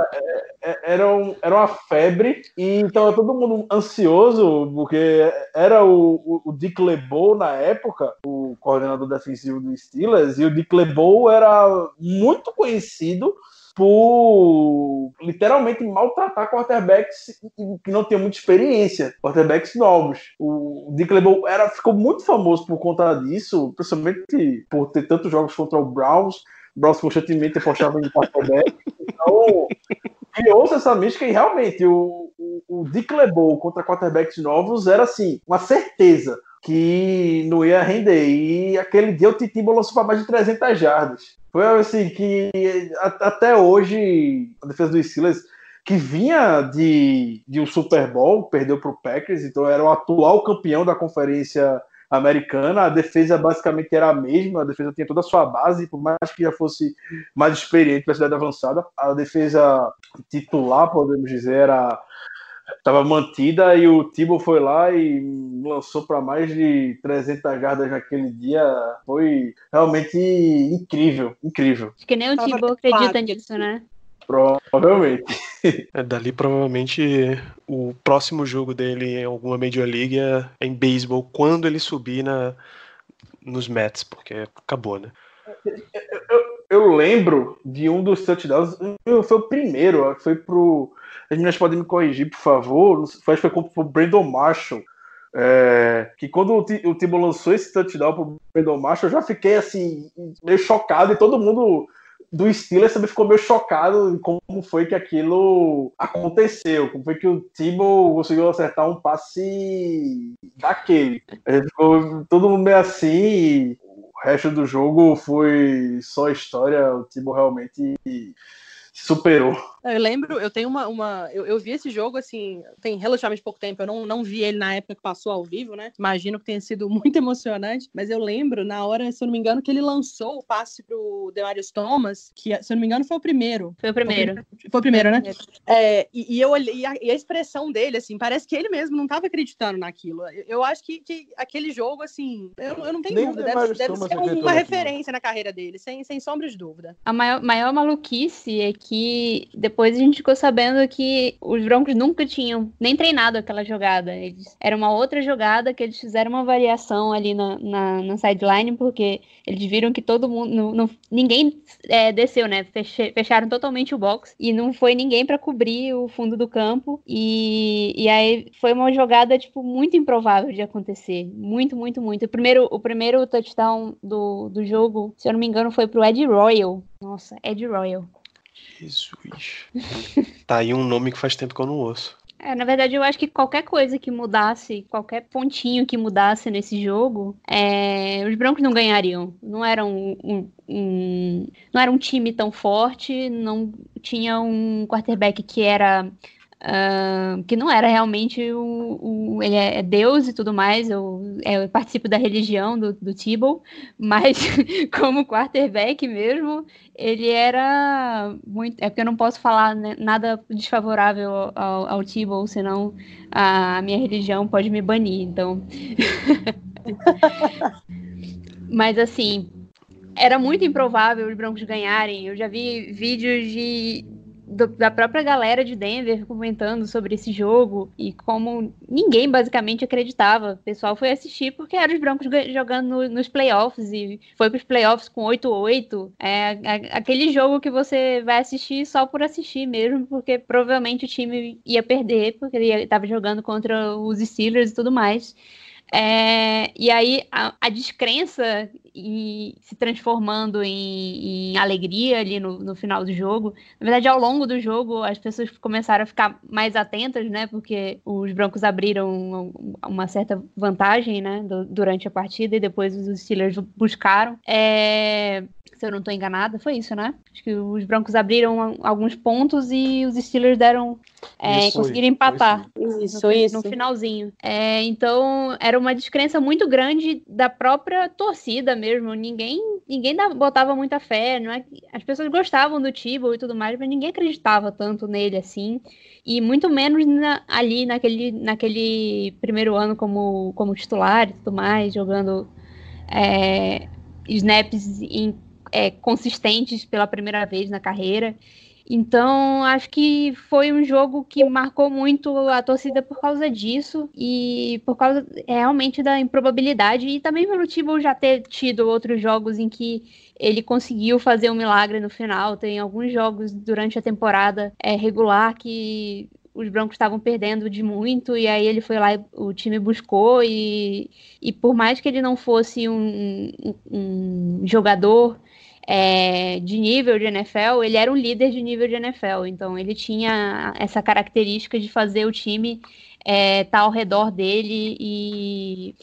[SPEAKER 3] é, era, um- era uma febre e estava todo mundo ansioso, porque era o, o, Dick LeBeau na época, o coordenador defensivo do Steelers, e o Dick LeBeau era muito conhecido por literalmente maltratar quarterbacks que não tinham muita experiência, quarterbacks novos. O Dick LeBeau era, ficou muito famoso por conta disso, principalmente por ter tantos jogos contra o Browns. O Browns constantemente apostava em quarterback. Então, criou-se essa mística e realmente o, o, o Dick LeBeau contra quarterbacks novos era assim, uma certeza que não ia render. E aquele dia o Titi lançou para mais de 300 jardas. Foi assim que até hoje a defesa do Steelers que vinha de, de um Super Bowl, perdeu para o Packers, então era o atual campeão da conferência americana. A defesa basicamente era a mesma, a defesa tinha toda a sua base, por mais que já fosse mais experiente para a cidade avançada. A defesa titular, podemos dizer, era estava mantida e o Tibo foi lá e lançou para mais de 300 jardas naquele dia. Foi realmente incrível, incrível.
[SPEAKER 4] Acho que nem o
[SPEAKER 5] Tava
[SPEAKER 4] Tibo acredita nisso, né?
[SPEAKER 3] Provavelmente.
[SPEAKER 1] É, dali provavelmente o próximo jogo dele em alguma Major League é em beisebol, quando ele subir na, nos Mets, porque acabou, né?
[SPEAKER 3] Eu lembro de um dos touchdowns, eu- foi o primeiro, foi pro. As meninas podem me corrigir, por favor. sei, Acho que foi o Brandon Marshall. É, que quando o, o Tibo lançou esse touchdown pro Brandon Marshall, eu já fiquei assim, meio chocado, e todo mundo do Steelers também ficou meio chocado em como foi que aquilo aconteceu, como foi que o Tibo conseguiu acertar um passe daquele. Ficou todo mundo meio assim, resto do jogo foi só história, o Tibo realmente superou.
[SPEAKER 5] Eu lembro, eu tenho uma. uma eu, eu vi esse jogo, assim, tem relativamente pouco tempo. Eu não, não vi ele na época que passou ao vivo, né? Imagino que tenha sido muito emocionante. Mas eu lembro, na hora, se eu não me engano, que ele lançou o passe pro Demarius Thomas, que, se eu não me engano, foi o primeiro.
[SPEAKER 4] Foi o primeiro.
[SPEAKER 5] Foi o primeiro, né? É, e, e eu olhei, e a, e a expressão dele, assim, parece que ele mesmo não estava acreditando naquilo. Eu, eu acho que, que aquele jogo, assim, eu, eu não tenho
[SPEAKER 2] Nem
[SPEAKER 5] dúvida, deve, deve ser uma referência na carreira dele, sem, sem sombra de dúvida.
[SPEAKER 4] A maior, maior maluquice é que depois a gente ficou sabendo que os Broncos nunca tinham nem treinado aquela jogada. Eles, era uma outra jogada que eles fizeram uma variação ali na, na, na sideline, porque eles viram que todo mundo. não- não- ninguém é, desceu, né? Feche- fecharam totalmente o box e não foi ninguém para cobrir o fundo do campo. E, e aí foi uma jogada, tipo, muito improvável de acontecer. Muito, muito, muito. O primeiro, o primeiro touchdown do, do jogo, se eu não me engano, foi pro Ed Royal. Nossa, Ed Royal.
[SPEAKER 1] Jesus. tá aí um nome que faz tempo que eu não ouço.
[SPEAKER 4] É, na verdade, eu acho que qualquer coisa que mudasse, qualquer pontinho que mudasse nesse jogo, é, os Broncos não ganhariam. Não era um, um- um- não era um time tão forte, não tinha um quarterback que era ah, que não era realmente o, o- ele é Deus e tudo mais. Eu, eu participo da religião do, do mas como quarterback mesmo, ele era muito. É porque eu não posso falar né, nada desfavorável ao, ao senão a minha religião pode me banir. Então. Mas assim, era muito improvável os Broncos ganharem. Eu já vi vídeos de do- da própria galera de Denver comentando sobre esse jogo e como ninguém basicamente acreditava. O pessoal foi assistir porque eram os Broncos ga- jogando no- nos playoffs e foi para os playoffs com 8-8. É aquele jogo que você vai assistir só por assistir mesmo, porque provavelmente o time ia perder, porque ele estava jogando contra os Steelers e tudo mais. É, e aí a, a descrença e se transformando em, em alegria ali no, no final do jogo. Na verdade, ao longo do jogo, as pessoas começaram a ficar mais atentas, né? Porque os Broncos abriram uma certa vantagem, né? durante a partida e depois os Steelers buscaram. É, se eu não estou enganada. Foi isso, né? Acho que os Broncos abriram alguns pontos e os Steelers deram. É,
[SPEAKER 2] Isso,
[SPEAKER 4] conseguiram
[SPEAKER 2] foi
[SPEAKER 4] empatar.
[SPEAKER 5] Isso,
[SPEAKER 4] no,
[SPEAKER 5] isso.
[SPEAKER 4] no finalzinho. É, então, era uma descrença muito grande da própria torcida mesmo. Ninguém, ninguém botava muita fé. Não é? As pessoas gostavam do Tebow e tudo mais, mas ninguém acreditava tanto nele assim. E muito menos na- ali naquele, naquele primeiro ano como, como titular e tudo mais, jogando é, snaps em- é, consistentes pela primeira vez na carreira. Então, acho que foi um jogo que marcou muito a torcida por causa disso e por causa é, realmente da improbabilidade e também pelo Tebow já ter tido outros jogos em que ele conseguiu fazer um milagre no final. Tem alguns jogos durante a temporada é, regular que os Broncos estavam perdendo de muito e aí ele foi lá e o time buscou e, e por mais que ele não fosse um, um- um jogador é, de nível de NFL, ele era um líder de nível de NFL, então ele tinha essa característica de fazer o time estar ao redor dele e,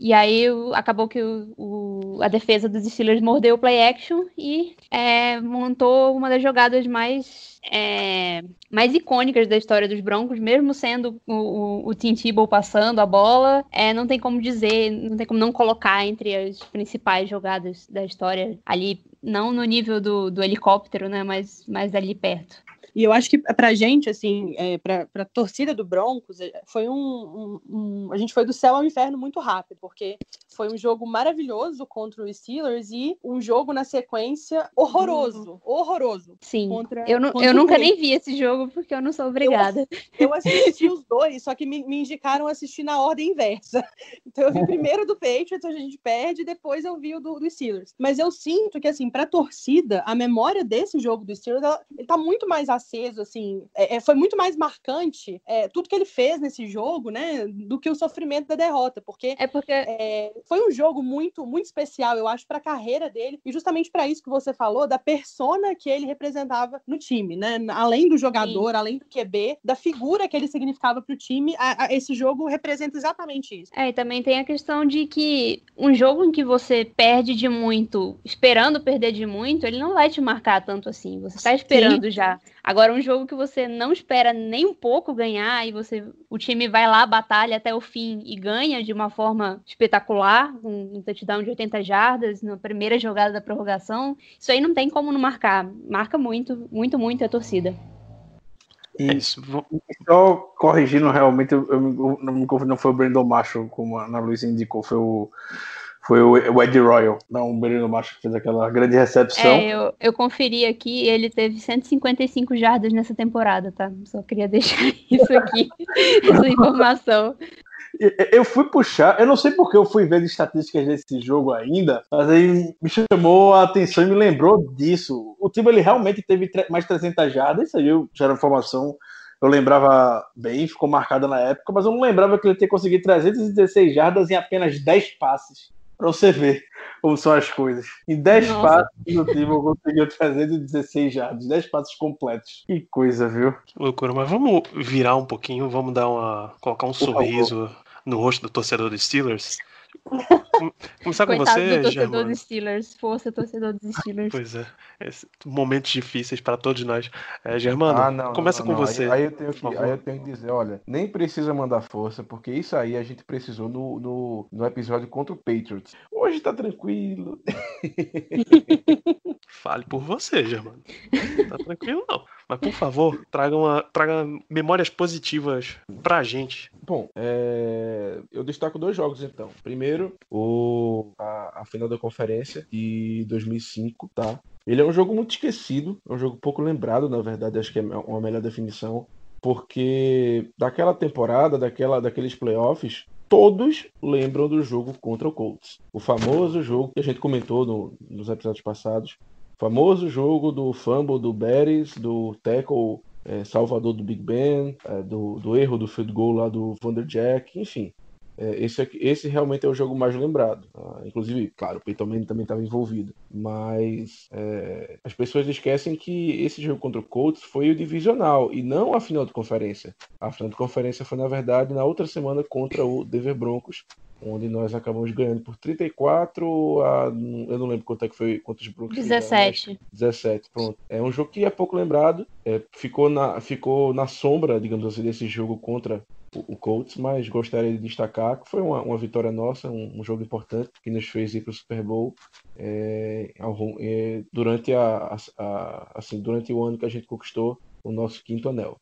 [SPEAKER 4] e aí acabou que o- o- a defesa dos Steelers mordeu o play action e é, montou uma das jogadas mais é, mais icônicas da história dos Broncos, mesmo sendo o, o, o Tim Tebow passando a bola, é, não tem como dizer, não tem como não colocar entre as principais jogadas da história ali, não no nível do, do helicóptero, né, mas, mas ali perto.
[SPEAKER 5] E eu acho que pra gente, assim, é, pra, pra torcida do Broncos, é, foi um, um- um- A gente foi do céu ao inferno muito rápido, porque foi um jogo maravilhoso contra os Steelers e um jogo na sequência horroroso. Horroroso.
[SPEAKER 4] Sim.
[SPEAKER 5] Contra,
[SPEAKER 4] Eu,
[SPEAKER 5] contra
[SPEAKER 4] eu nunca nem vi esse jogo porque eu não sou obrigada.
[SPEAKER 5] Eu assisti os dois, só que me, me indicaram assistir na ordem inversa. Então eu vi primeiro do Patriots, onde a gente perde, e depois eu vi o do, do Steelers. Mas eu sinto que, assim, pra torcida, a memória desse jogo do Steelers, ela, ele tá muito mais aceso, assim, é, é, foi muito mais marcante é, tudo que ele fez nesse jogo, né, do que o sofrimento da derrota, porque
[SPEAKER 4] É porque
[SPEAKER 5] é, foi um jogo muito, muito especial, eu acho, para a carreira dele, e justamente para isso que você falou, da persona que ele representava no time, né? Além do jogador, além do QB, da figura que ele significava para o time, a- a- esse jogo representa exatamente isso.
[SPEAKER 4] É, e também tem a questão de que um jogo em que você perde de muito, esperando perder de muito, ele não vai te marcar tanto assim. Você tá esperando já. Agora, um jogo que você não espera nem um pouco ganhar e você o time vai lá, batalha até o fim e ganha de uma forma espetacular, um, um touchdown de 80 jardas na primeira jogada da prorrogação, isso aí não tem como não marcar. Marca muito, muito, muito a torcida.
[SPEAKER 1] É isso.
[SPEAKER 3] só corrigindo realmente, eu, eu eu não não foi o Brandon Macho, como a Ana Luísa indicou, foi o, foi o, Ed Royal, não o Brandon Macho que fez aquela grande recepção.
[SPEAKER 4] É, eu, eu conferi aqui, ele teve 155 jardas nessa temporada, tá? Só queria deixar isso aqui, essa informação.
[SPEAKER 3] Eu fui puxar, eu não sei porque eu fui ver as estatísticas desse jogo ainda, mas aí me chamou a atenção e me lembrou disso. O time ele realmente teve mais 300 jardas, isso aí já era informação, eu lembrava bem, ficou marcada na época, mas eu não lembrava que ele tinha conseguido 316 jardas em apenas 10 passes. Pra você ver como são as coisas. Em 10
[SPEAKER 4] Nossa.
[SPEAKER 3] passes, o time conseguiu 316 jardas, 10 passes completos. Que coisa, viu?
[SPEAKER 1] Que loucura, mas vamos virar um pouquinho, vamos dar uma. colocar um
[SPEAKER 3] favor.
[SPEAKER 1] sorriso no rosto do torcedor dos Steelers. Com- Começar com
[SPEAKER 4] Coitado do
[SPEAKER 1] você,
[SPEAKER 4] torcedor
[SPEAKER 1] Germano.
[SPEAKER 4] dos Steelers. Força, torcedor dos Steelers.
[SPEAKER 1] Pois é, esse- momentos difíceis para todos nós. É, Germano,
[SPEAKER 2] Ah, não,
[SPEAKER 1] começa
[SPEAKER 2] não,
[SPEAKER 1] com
[SPEAKER 2] não. Aí-
[SPEAKER 1] você.
[SPEAKER 2] Aí, eu tenho que, aí eu tenho que dizer, olha, nem precisa mandar força, porque isso aí a gente precisou no, no, no episódio contra o Patriots. Hoje tá tranquilo.
[SPEAKER 1] Fale por você, Germano. Tá tranquilo, não. Mas por favor, traga, uma, traga memórias positivas pra gente.
[SPEAKER 2] Bom, é, eu destaco dois jogos então. Primeiro, o, a, a final da conferência de 2005, tá? Ele é um jogo muito esquecido, é um jogo pouco lembrado, na verdade, acho que é uma melhor definição, porque daquela temporada, daquela, daqueles playoffs, todos lembram do jogo contra o Colts. O famoso jogo que a gente comentou no- nos episódios passados, famoso jogo do fumble do Beres, do tackle é, salvador do Big Ben, é, do, do erro do field goal lá do Vanderjack, enfim. É, esse, aqui- esse realmente é o jogo mais lembrado. Ah, inclusive, claro, o Peyton Manning também estava envolvido. Mas é, as pessoas esquecem que esse jogo contra o Colts foi o divisional e não a final de conferência. A final de conferência foi, na verdade, na outra semana contra o Denver Broncos, onde nós acabamos ganhando por 34 a. Eu não lembro quanto é que foi, quantos fizeram,
[SPEAKER 4] 17.
[SPEAKER 2] mas 17, pronto. É um jogo que é pouco lembrado, é, ficou, na, ficou na sombra, digamos assim, desse jogo contra o, o Colts, mas gostaria de destacar que foi uma, uma vitória nossa, um, um jogo importante que nos fez ir para o Super Bowl é, é, durante, a, a- assim, durante o ano que a gente conquistou o nosso quinto anel.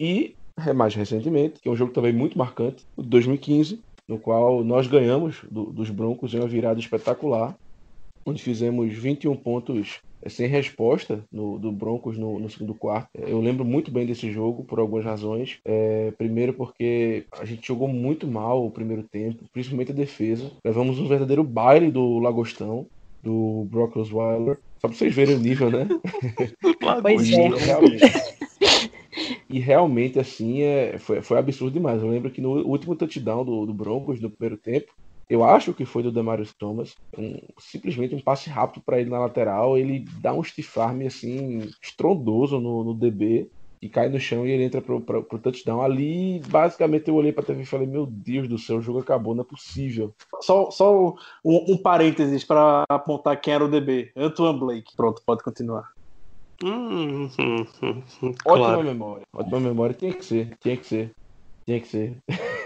[SPEAKER 2] E é, mais recentemente, que é um jogo também muito marcante, o de 2015, no qual nós ganhamos do- dos Broncos em uma virada espetacular, onde fizemos 21 pontos é, sem resposta no, do Broncos no, no segundo quarto. É, Eu lembro muito bem desse jogo por algumas razões. É, primeiro porque a gente jogou muito mal o primeiro tempo, principalmente a defesa. Levamos um verdadeiro baile do Lagostão, do Brock Osweiler. Só pra vocês verem o nível, né?
[SPEAKER 5] Pois é.
[SPEAKER 2] realmente, e realmente, assim, é, foi, foi absurdo demais. Eu lembro que no último touchdown do, do Broncos, no primeiro tempo, eu acho que foi do Demarius Thomas, um- simplesmente um passe rápido para ele na lateral, ele dá um stiff arm, assim, estrondoso no, no DB, e cai no chão e ele entra pro, pro, pro touchdown. Ali, basicamente, eu olhei pra TV e falei, meu Deus do céu, o jogo acabou, não é possível.
[SPEAKER 3] Só, só um, um parênteses para apontar quem era o DB. Antoine Blake. Pronto, pode continuar.
[SPEAKER 1] Hum, hum, hum,
[SPEAKER 2] Ótima
[SPEAKER 1] claro.
[SPEAKER 2] memória. Ótima memória. Tinha que ser. Tinha que ser. Tinha que ser.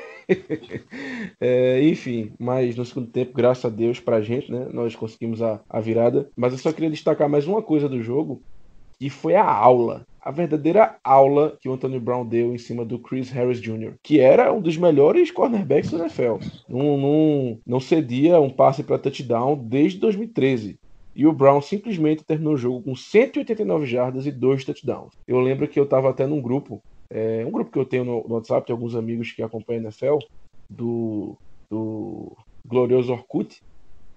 [SPEAKER 2] É, enfim, mas no segundo tempo, graças a Deus pra gente, né? Nós conseguimos a, a virada. Mas eu só queria destacar mais uma coisa do jogo, que foi a aula. A verdadeira aula que o Anthony Brown deu em cima do Chris Harris Jr., que era um dos melhores cornerbacks do NFL. Não, não, não cedia um passe para touchdown desde 2013. E o Brown simplesmente terminou o jogo com 189 jardas e dois touchdowns. Eu lembro que eu estava até num grupo, é, um grupo que eu tenho no, no WhatsApp, tem alguns amigos que acompanham a NFL, do, do glorioso Orkut.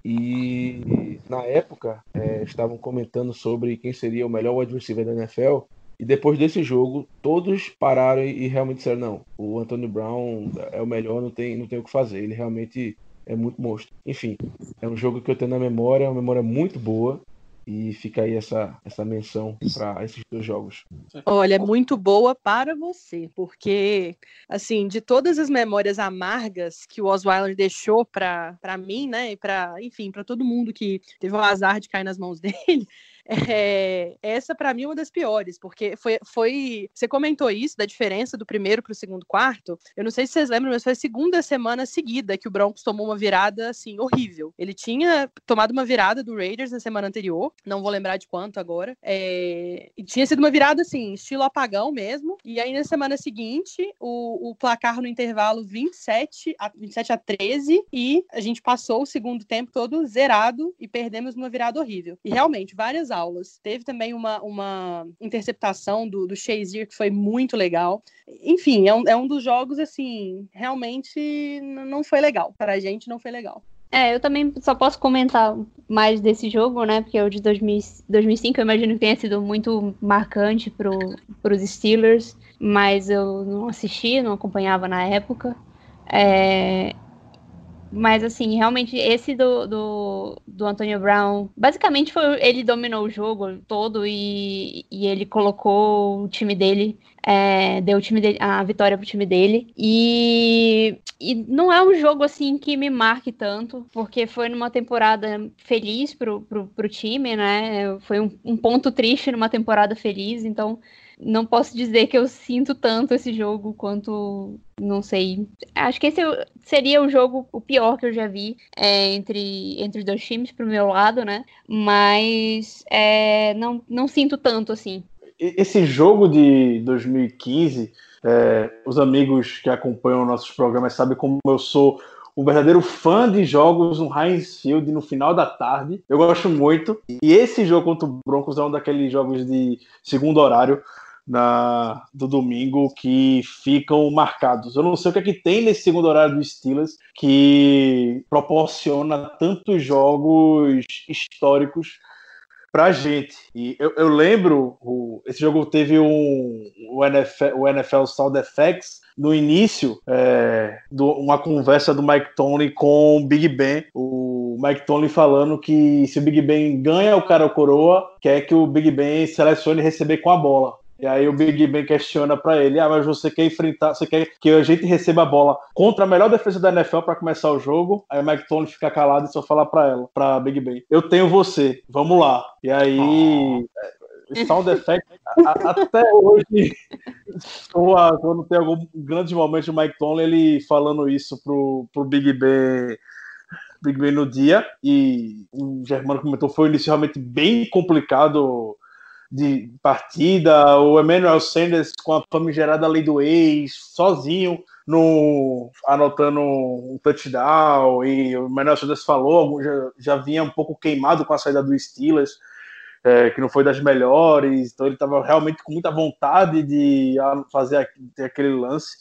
[SPEAKER 2] E na época é, estavam comentando sobre quem seria o melhor receiver da NFL. E depois desse jogo, todos pararam e, e realmente disseram: não, o Antonio Brown é o melhor, não tem, não tem o que fazer. Ele realmente é muito monstro. Enfim, é um jogo que eu tenho na memória, é uma memória muito boa. E fica aí essa, essa menção para esses dois jogos.
[SPEAKER 5] Olha, é muito boa para você, porque, assim, de todas as memórias amargas que o Osweiler deixou para mim, né, e para, enfim, para todo mundo que teve o azar de cair nas mãos dele, é, essa para mim é uma das piores, porque foi, foi. Você comentou isso, da diferença do primeiro para o segundo quarto. Eu não sei se vocês lembram, mas foi a segunda semana seguida que o Broncos tomou uma virada assim, horrível. Ele tinha tomado uma virada do Raiders na semana anterior, não vou lembrar de quanto agora. É, e tinha sido uma virada assim, estilo apagão mesmo. E aí na semana seguinte, o, o placar no intervalo 27 a, 27 a 13, e a gente passou o segundo tempo todo zerado e perdemos uma virada horrível. E realmente, várias aulas. Teve também uma, uma interceptação do, do Shazier que foi muito legal. Enfim, é um, é um dos jogos, assim, realmente não foi legal. Para a gente, não foi legal.
[SPEAKER 4] É, eu também só posso comentar mais desse jogo, né? Porque o de 2000, 2005 eu imagino que tenha sido muito marcante para os Steelers, mas eu não assisti, não acompanhava na época. É, mas assim, realmente esse do, do, do Antonio Brown, basicamente foi ele dominou o jogo todo e, e ele colocou o time dele, é, deu o time dele, a vitória pro time dele. E, e não é um jogo assim que me marque tanto, porque foi numa temporada feliz pro, pro, pro time, né? Foi um, um ponto triste numa temporada feliz, então não posso dizer que eu sinto tanto esse jogo quanto, não sei. Acho que esse seria o jogo o pior que eu já vi é, entre, entre os dois times pro meu lado, né? Mas é, não, não sinto tanto assim.
[SPEAKER 3] Esse jogo de 2015, é, os amigos que acompanham nossos programas sabem como eu sou um verdadeiro fã de jogos no Heinz Field no final da tarde. Eu gosto muito. E esse jogo contra o Broncos é um daqueles jogos de segundo horário do domingo que ficam marcados. Eu não sei o que é que tem nesse segundo horário do Steelers que proporciona tantos jogos históricos pra gente. E eu, eu lembro, o, esse jogo teve um o NFL, o NFL Sound Effects no início, é, uma conversa do Mike Tony com o Big Ben. O Mike Tony falando que se o Big Ben ganha o cara ou coroa, quer que o Big Ben selecione receber com a bola. E aí o Big Ben questiona para ele: ah, mas você quer enfrentar, você quer que a gente receba a bola contra a melhor defesa da NFL para começar o jogo? Aí o Mike Tomlin fica calado e só fala para ela, para Big Ben: eu tenho você, vamos lá. E aí. Oh. Sound effect, até hoje, quando tem algum grande momento do Mike Tomlin, ele falando isso pro, pro Big Ben Big Ben no dia, e o Germano comentou, foi inicialmente bem complicado de partida, o Emmanuel Sanders com a famigerada lei do ex, sozinho, no, anotando um touchdown, e o Emmanuel Sanders falou, já, já vinha um pouco queimado com a saída do Steelers, é, que não foi das melhores, então ele estava realmente com muita vontade de fazer aquele lance,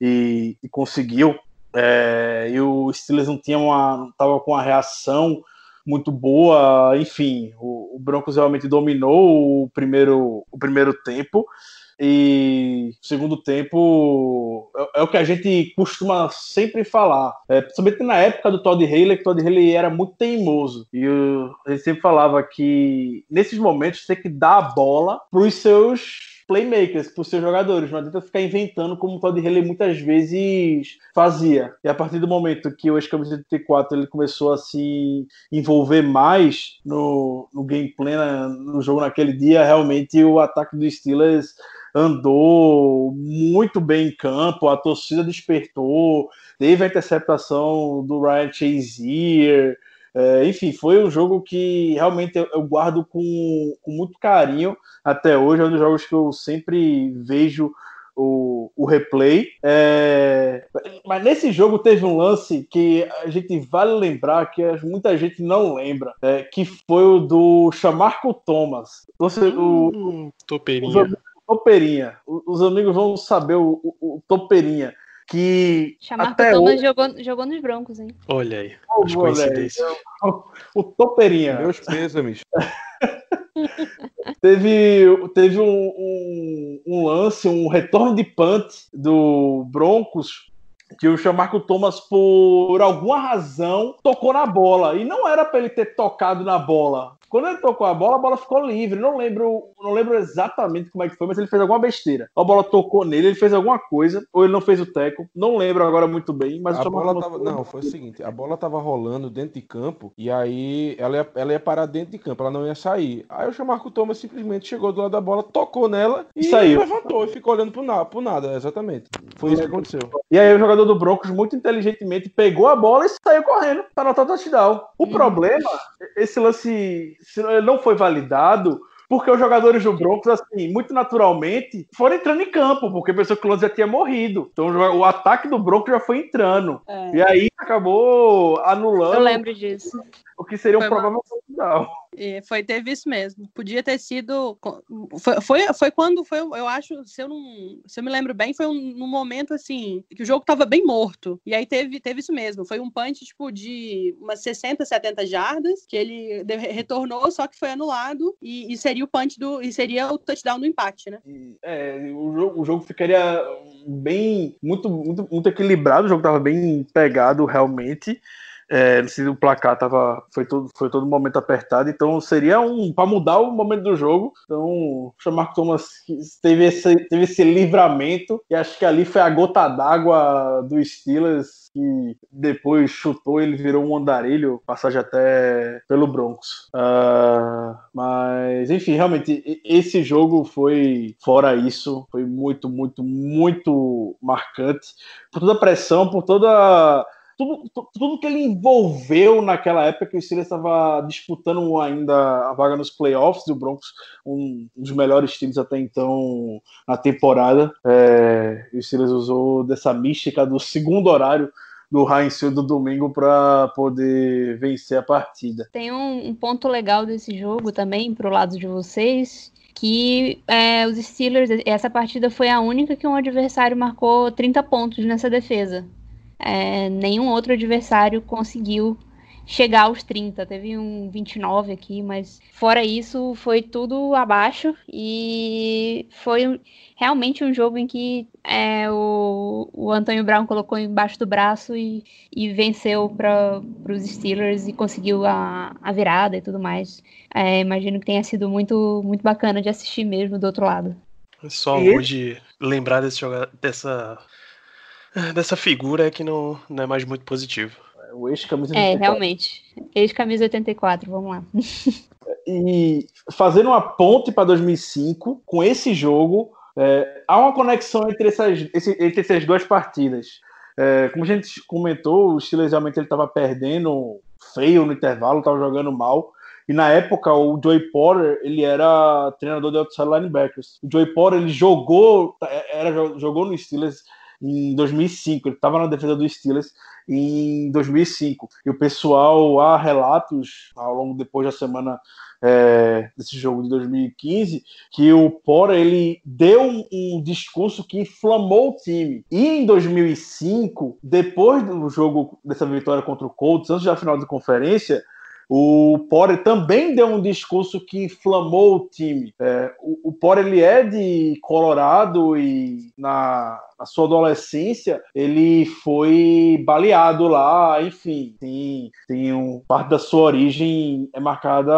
[SPEAKER 3] e, e conseguiu. É, e o Steelers não tinha uma, tava com uma reação muito boa, enfim, o, o Broncos realmente dominou o primeiro, o primeiro tempo e o segundo tempo é, é, o que a gente costuma sempre falar, é, principalmente na época do Todd Haley, que o Todd Haley era muito teimoso e eu, a gente sempre falava que nesses momentos tem que dar a bola para os seus playmakers para os seus jogadores. Não adianta ficar inventando como o Todd Haley muitas vezes fazia. E a partir do momento que o ex-campeão 84 ele começou a se envolver mais no, no gameplay, no jogo naquele dia, realmente o ataque dos Steelers andou muito bem em campo, a torcida despertou, teve a interceptação do Ryan Chazier, é, enfim, foi um jogo que realmente eu, eu guardo com, com, muito carinho até hoje. É um dos jogos que eu sempre vejo o, o replay. É, mas nesse jogo teve um lance que a gente vale lembrar, que muita gente não lembra, é, que foi o do Chamarco Thomas. Você, o,
[SPEAKER 1] hum, toperinha.
[SPEAKER 3] Os, toperinha. Os amigos vão saber o, o, o Toperinha que
[SPEAKER 4] Chamar até Thomas hoje... jogou, jogou nos Broncos, hein?
[SPEAKER 1] Olha aí, oh, as coincidências.
[SPEAKER 3] O Toperinha.
[SPEAKER 2] Meus pêsames.
[SPEAKER 3] teve teve um, um, um, lance, um retorno de punt do Broncos que o Chamarco Thomas, por alguma razão, tocou na bola. E não era para ele ter tocado na bola. Quando ele tocou a bola, a bola ficou livre. Não lembro, não lembro exatamente como é que foi, mas ele fez alguma besteira. A bola tocou nele, ele fez alguma coisa, ou ele não fez o teco. Não lembro agora muito bem, mas
[SPEAKER 2] a bola tava, não, foi o seguinte, a bola tava rolando dentro de campo e aí ela ia, ela ia parar dentro de campo, ela não ia sair. Aí o Marco Thomas simplesmente chegou do lado da bola, tocou nela e
[SPEAKER 3] saiu.
[SPEAKER 2] levantou e ficou olhando pro nada, pro nada, exatamente. Foi isso que aconteceu.
[SPEAKER 3] E aí o jogador do Broncos muito inteligentemente pegou a bola e saiu correndo para anotar o touchdown. O hum. problema, esse lance não foi validado porque os jogadores do Broncos, assim, muito naturalmente, foram entrando em campo, porque pensou que o Lance já tinha morrido. Então o ataque do Broncos já foi entrando. É. E aí acabou anulando. Eu
[SPEAKER 4] lembro disso.
[SPEAKER 3] O que seria foi um provável touchdown.
[SPEAKER 5] E foi, teve isso mesmo. Podia ter sido. Foi, foi, foi, quando foi, eu acho, se eu não. Se eu me lembro bem, foi um, num momento assim, que o jogo tava bem morto. E aí teve, teve isso mesmo. Foi um punch, tipo, de umas 60, 70 jardas, que ele retornou, só que foi anulado. E, e seria o punch do. E seria o touchdown do empate, né?
[SPEAKER 3] É, o jogo, o jogo ficaria bem. Muito, muito, muito equilibrado, o jogo tava bem pegado realmente. É, o placar tava, foi, todo, foi todo momento apertado, então seria um para mudar o momento do jogo. Então, o Marco Thomas teve esse, teve esse livramento, e acho que ali foi a gota d'água do Steelers que depois chutou, ele virou um andarilho, passagem até pelo Broncos. Uh, mas, enfim, realmente, esse jogo foi, fora isso, foi muito, muito, muito marcante. Por toda a pressão, por toda tudo, tudo que ele envolveu naquela época que o Steelers estava disputando ainda a vaga nos playoffs e o Broncos, um dos melhores times até então na temporada. É, o Steelers usou dessa mística do segundo horário do Heinz do domingo para poder vencer a partida.
[SPEAKER 4] Tem um, um, ponto legal desse jogo também para o lado de vocês, que é, os Steelers, essa partida foi a única que um adversário marcou 30 pontos nessa defesa. É, nenhum outro adversário conseguiu chegar aos 30. Teve um 29 aqui, mas fora isso, foi tudo abaixo. E foi realmente um jogo em que é, o, o Antônio Brown colocou embaixo do braço e, e venceu para os Steelers e conseguiu a, a virada e tudo mais. É, imagino que tenha sido muito, muito bacana de assistir mesmo do outro lado.
[SPEAKER 1] Só
[SPEAKER 3] E
[SPEAKER 1] hoje lembrar desse joga- dessa, dessa figura é que não, não é mais muito positivo.
[SPEAKER 3] O ex-camisa
[SPEAKER 4] É,
[SPEAKER 3] 84.
[SPEAKER 4] realmente. Ex-camisa 84, vamos lá.
[SPEAKER 3] E fazendo uma ponte para 2005, com esse jogo, é, há uma conexão entre essas, esse- entre essas duas partidas. É, como a gente comentou, o Steelers realmente estava perdendo feio no intervalo, estava jogando mal. E na época, o Joey Porter, ele era treinador de outside linebackers. O Joey Porter, ele jogou, era, jogou no Steelers em 2005. Ele estava na defesa do Steelers em 2005. E o pessoal, há relatos, ao longo depois da semana é, desse jogo de 2015, que o Porter ele deu um discurso que inflamou o time. E em 2005, depois do jogo dessa vitória contra o Colts, antes da final de conferência, o Porter também deu um discurso que inflamou o time. É, o, o ele é de Colorado e na, na sua adolescência ele foi baleado lá, enfim, tem, tem um, parte da sua origem é marcada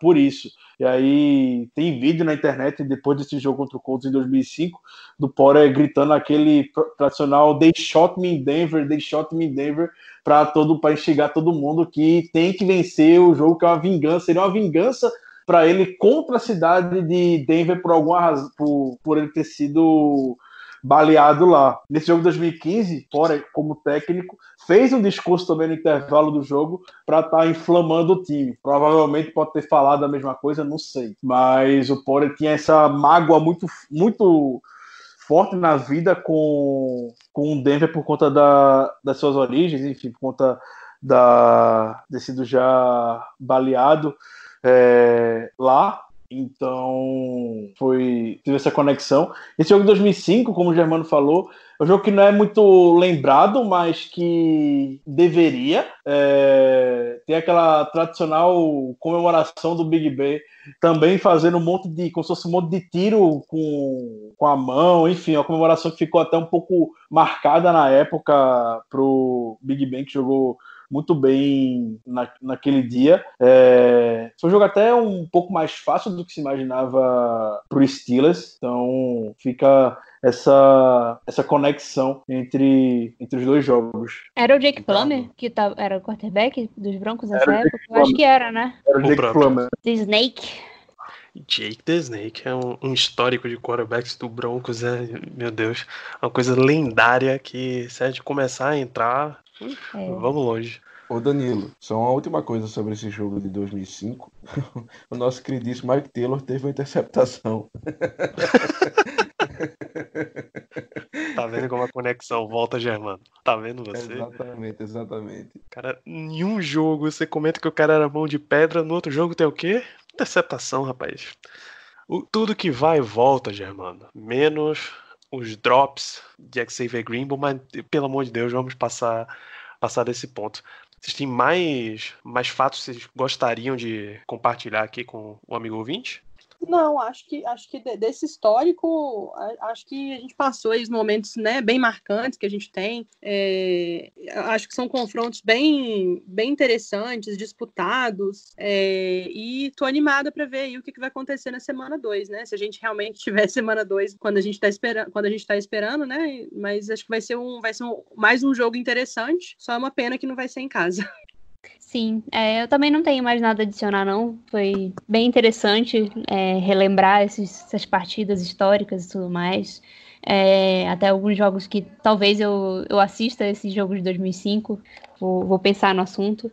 [SPEAKER 3] por isso. E aí tem vídeo na internet depois desse jogo contra o Colts em 2005 do Porter gritando aquele tradicional "They shot me in Denver, they shot me in Denver" para todo para instigar todo mundo que tem que vencer o jogo que é uma vingança, seria uma vingança para ele contra a cidade de Denver por alguma razão, por, por ele ter sido baleado lá. Nesse jogo de 2015, Porter, como técnico, fez um discurso também no intervalo do jogo para estar tá inflamando o time. Provavelmente pode ter falado a mesma coisa, não sei. Mas o Porter tinha essa mágoa muito, muito forte na vida com, com o Denver por conta da, das suas origens, enfim, por conta da, ter sido já baleado é, lá. Então, foi teve essa conexão. Esse jogo de 2005, como o Germano falou, é um jogo que não é muito lembrado, mas que deveria. É, tem aquela tradicional comemoração do Big Ben, também fazendo um monte de, como se fosse um monte de tiro com, com a mão, enfim, uma comemoração que ficou até um pouco marcada na época pro Big Ben, que jogou muito bem na, naquele dia. É, foi um jogo até um pouco mais fácil do que se imaginava para os Steelers, então fica essa, essa conexão entre, entre os dois jogos.
[SPEAKER 4] Era o Jake Plummer, que tá, era o quarterback dos Broncos nessa
[SPEAKER 3] o
[SPEAKER 4] época? Eu acho que era, né?
[SPEAKER 3] Era o
[SPEAKER 1] O
[SPEAKER 3] Jake
[SPEAKER 1] próprio.
[SPEAKER 3] Plummer.
[SPEAKER 4] The Snake.
[SPEAKER 1] Jake the Snake é um, um histórico de quarterbacks do Broncos, é, meu Deus, uma coisa lendária que se a gente começar a entrar,
[SPEAKER 4] É.
[SPEAKER 1] vamos longe.
[SPEAKER 2] Ô Danilo, só uma última coisa sobre esse jogo de 2005. O nosso queridíssimo Mike Taylor teve uma interceptação.
[SPEAKER 1] Tá vendo como a conexão volta, Germano? Tá vendo você?
[SPEAKER 2] Exatamente, exatamente.
[SPEAKER 1] Cara, em um jogo você comenta que o cara era mão de pedra, no outro jogo tem o quê? Interceptação, rapaz. O- tudo que vai e volta, Germano. Menos os drops de Xavier Greenbow, mas pelo amor de Deus, vamos passar, passar desse ponto. Vocês têm mais, mais fatos que vocês gostariam de compartilhar aqui com o amigo ouvinte?
[SPEAKER 5] Não, acho que acho que de- desse histórico, acho que a gente passou aí os momentos né, bem marcantes que a gente tem. É, acho que são confrontos bem, bem interessantes, disputados. é, e tô animada para ver aí o que, que vai acontecer na semana 2, né? Se a gente realmente tiver semana 2 quando a gente tá esperando, quando a gente tá esperando, né? Mas acho que vai ser um, vai ser um- mais um jogo interessante. Só é uma pena que não vai ser em casa.
[SPEAKER 4] Sim, é, eu também não tenho mais nada a adicionar, não. Foi bem interessante é, relembrar esses- essas partidas históricas e tudo mais. É, até alguns jogos que talvez eu, eu assista esse jogo de 2005. Vou, vou pensar no assunto.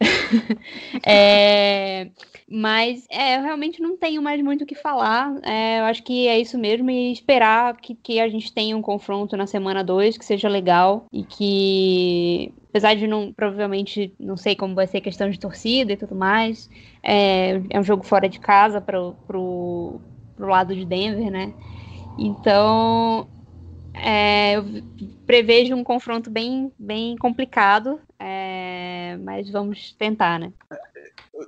[SPEAKER 4] É, mas é, eu realmente não tenho mais muito o que falar. É, eu acho que é isso mesmo e esperar que, que a gente tenha um confronto na semana 2 que seja legal e que, apesar de não, provavelmente, não sei como vai ser a questão de torcida e tudo mais, é, é um jogo fora de casa pro, pro lado de Denver, né? Então, é, eu prevejo um confronto bem, bem complicado, é, mas vamos tentar, né?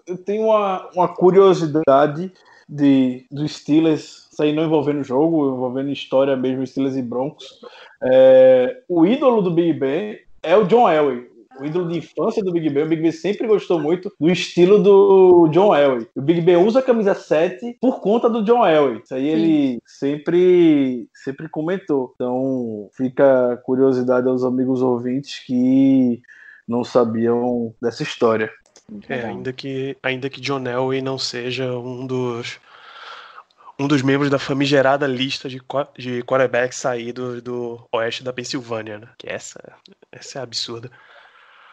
[SPEAKER 3] Eu tenho uma, uma curiosidade de, dos Steelers, isso aí não envolvendo jogo, envolvendo história mesmo, Steelers e Broncos. É, o ídolo do Big Ben é o John Elway. O ídolo de infância do Big Ben. O Big Ben sempre gostou muito do estilo do John Elway. O Big Ben usa a camisa 7 por conta do John Elway. Isso aí ele sempre, sempre comentou. Então fica curiosidade aos amigos ouvintes que não sabiam dessa história.
[SPEAKER 1] É, ainda que, ainda que John Elway não seja um dos um dos membros da famigerada lista de, de quarterbacks saídos do oeste da Pensilvânia, né? Que essa, essa é absurda.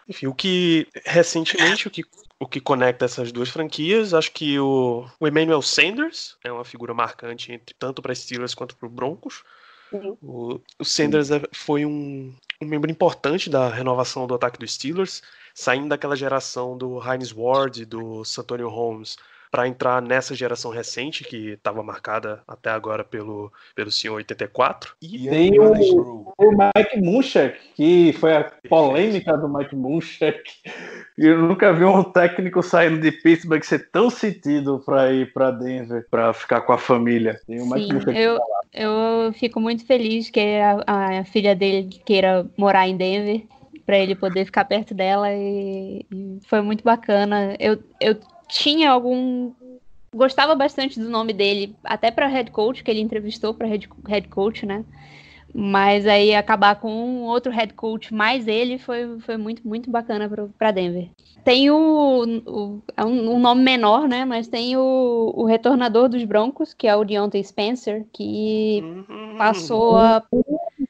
[SPEAKER 1] Enfim, o que recentemente o que, o que conecta essas duas franquias, acho que o, o Emmanuel Sanders é uma figura marcante entre, tanto para Steelers quanto para Broncos.
[SPEAKER 5] Sim.
[SPEAKER 1] O, o Sanders é- foi um, um membro importante da renovação do ataque dos Steelers, saindo daquela geração do Heinz Ward e do Santonio Holmes para entrar nessa geração recente que estava marcada até agora pelo pelo senhor 84 e
[SPEAKER 2] E
[SPEAKER 3] Tem o-. O Mike Munchak, que foi a polêmica do Mike Munchak. Eu nunca vi um técnico saindo de Pittsburgh ser tão sentido para ir para Denver, para ficar com a família. Tem o Mike
[SPEAKER 4] Sim,
[SPEAKER 3] Munchak.
[SPEAKER 4] eu, eu fico muito feliz que a, a filha dele queira morar em Denver para ele poder ficar perto dela e, e foi muito bacana. Eu, eu tinha algum gostava bastante do nome dele, até para head coach que ele entrevistou para head, head coach, né? Mas aí acabar com um outro head coach mais ele foi, foi muito muito bacana para Denver. Tem o, o é um, um nome menor, né? Mas tem o, o retornador dos Broncos, que é o Deontay Spencer, que
[SPEAKER 1] Uhum.
[SPEAKER 4] passou a,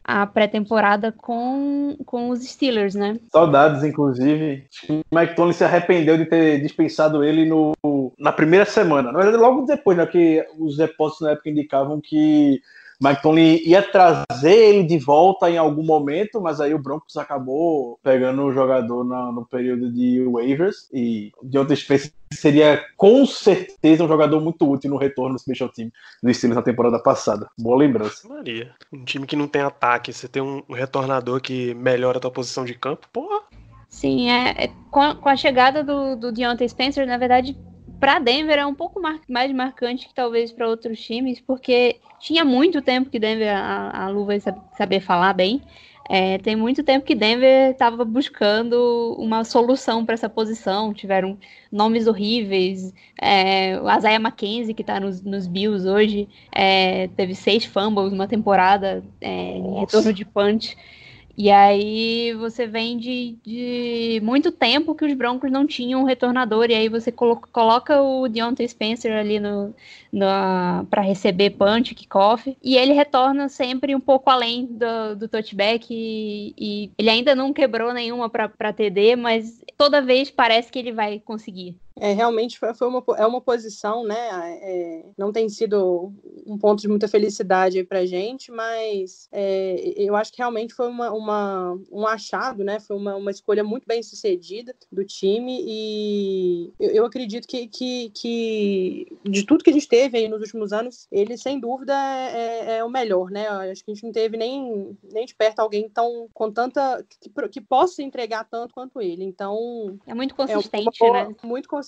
[SPEAKER 4] a pré-temporada com, com os Steelers, né?
[SPEAKER 3] Saudades, inclusive. O Mike Tony se arrependeu de ter dispensado ele no, na primeira semana. Na verdade, logo depois, né? Que os depósitos na época indicavam que Mike Tony ia trazer ele de volta em algum momento, mas aí o Broncos acabou pegando o jogador na- no período de waivers e de outra espécie seria com certeza um jogador muito útil no retorno do special team do Steelers na temporada passada. Boa lembrança.
[SPEAKER 1] Maria. Um time que não tem ataque, você tem um um retornador que melhora a tua posição de campo, porra.
[SPEAKER 4] Sim, é, é- com, a, com a chegada do, do Deontay Spencer, na verdade, para Denver é um pouco mar- mais marcante que talvez para outros times, porque tinha muito tempo que Denver, a, a Lu vai sab- saber falar bem, é, tem muito tempo que Denver estava buscando uma solução para essa posição. Tiveram nomes horríveis. É, o Isaiah McKenzie, que está nos, nos Bills hoje, é, teve seis fumbles numa temporada é, em retorno de punch. E aí você vem de, de muito tempo que os Broncos não tinham um retornador, e aí você colo- coloca o Deontay Spencer ali no, para receber punch, kickoff, e ele retorna sempre um pouco além do, do touchback, e, e ele ainda não quebrou nenhuma para TD, mas toda vez parece que ele vai conseguir.
[SPEAKER 5] É, realmente foi, foi uma, é uma posição, né? é, não tem sido um ponto de muita felicidade aí pra gente, mas é, eu acho que realmente foi uma, uma- um achado, né? Foi uma, uma escolha muito bem sucedida do time e eu, eu acredito que, que, que de tudo que a gente teve aí nos últimos anos, ele sem dúvida é, é- é o melhor, né? Eu acho que a gente não teve nem, nem de perto alguém tão com tanta que, que possa entregar tanto quanto ele. Então
[SPEAKER 4] É muito
[SPEAKER 5] é
[SPEAKER 4] consistente,
[SPEAKER 5] boa-
[SPEAKER 4] né?
[SPEAKER 5] Muito consistente.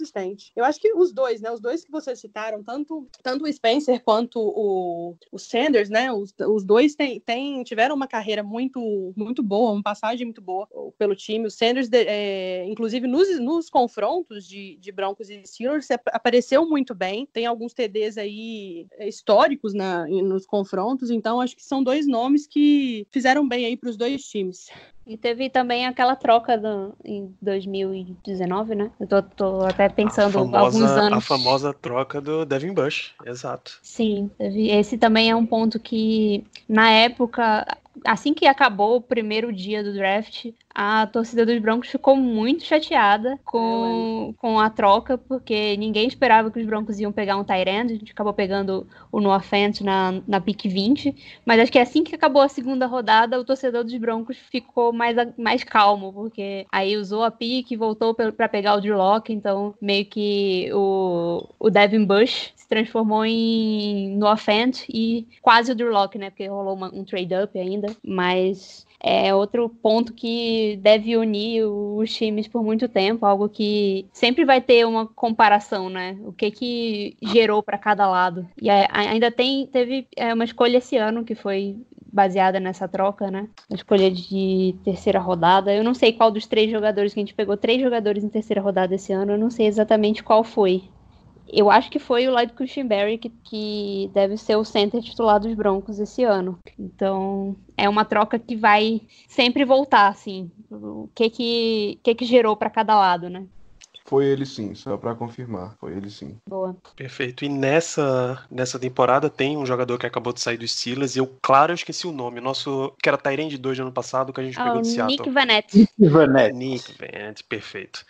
[SPEAKER 5] Eu acho que os dois, né? Os dois que vocês citaram, tanto, tanto o Spencer quanto o, o Sanders, né? Os, os dois têm, têm, tiveram uma carreira muito, muito boa, uma passagem muito boa pelo time. O Sanders, de- é, inclusive, nos, nos confrontos de, de Broncos e Steelers, ap- apareceu muito bem. Tem alguns TDs aí é, históricos na, em- nos confrontos, então acho que são dois nomes que fizeram bem aí para os dois times.
[SPEAKER 4] E teve também aquela troca do, em 2019, né? Eu tô, tô até pensando
[SPEAKER 1] a
[SPEAKER 4] alguns
[SPEAKER 1] famosa,
[SPEAKER 4] anos.
[SPEAKER 1] a famosa troca do Devin Bush, exato.
[SPEAKER 4] Sim, teve- esse também é um ponto que, na época, assim que acabou o primeiro dia do draft, a torcida dos Broncos ficou muito chateada com, com a troca, porque ninguém esperava que os Broncos iam pegar um end, a gente acabou pegando o Noah Fant na, na pick 20, mas acho que assim que acabou a segunda rodada, o torcedor dos Broncos ficou mais, mais calmo, porque aí usou a pick, voltou para pegar o Drew Locke, então meio que o, o Devin Bush se transformou em Noah Fant e quase o Drew né, porque rolou uma- um trade-up ainda, mas é outro ponto que deve unir os times por muito tempo, algo que sempre vai ter uma comparação, né? O que que gerou para cada lado. E a- a- ainda tem teve é, uma escolha esse ano que foi baseada nessa troca, né? Na escolha de terceira rodada. Eu não sei qual dos três jogadores que a gente pegou, três jogadores em terceira rodada esse ano, eu não sei exatamente qual foi. Eu acho que foi o Lloyd Cushenberry que, que deve ser o center titular dos Broncos esse ano. Então, é uma troca que vai sempre voltar, assim. O que que, que, que gerou para cada lado, né?
[SPEAKER 2] Foi ele sim, só pra confirmar. Foi ele sim.
[SPEAKER 4] Boa.
[SPEAKER 1] Perfeito. E nessa, nessa temporada tem um jogador que acabou de sair dos Steelers. E eu, claro, eu esqueci o nome. O nosso, que era Tyrande 2 de ano passado, que a gente
[SPEAKER 4] Ah,
[SPEAKER 1] pegou de Seattle.
[SPEAKER 4] Nick Vanette.
[SPEAKER 3] Vanette.
[SPEAKER 1] Nick Vance, perfeito.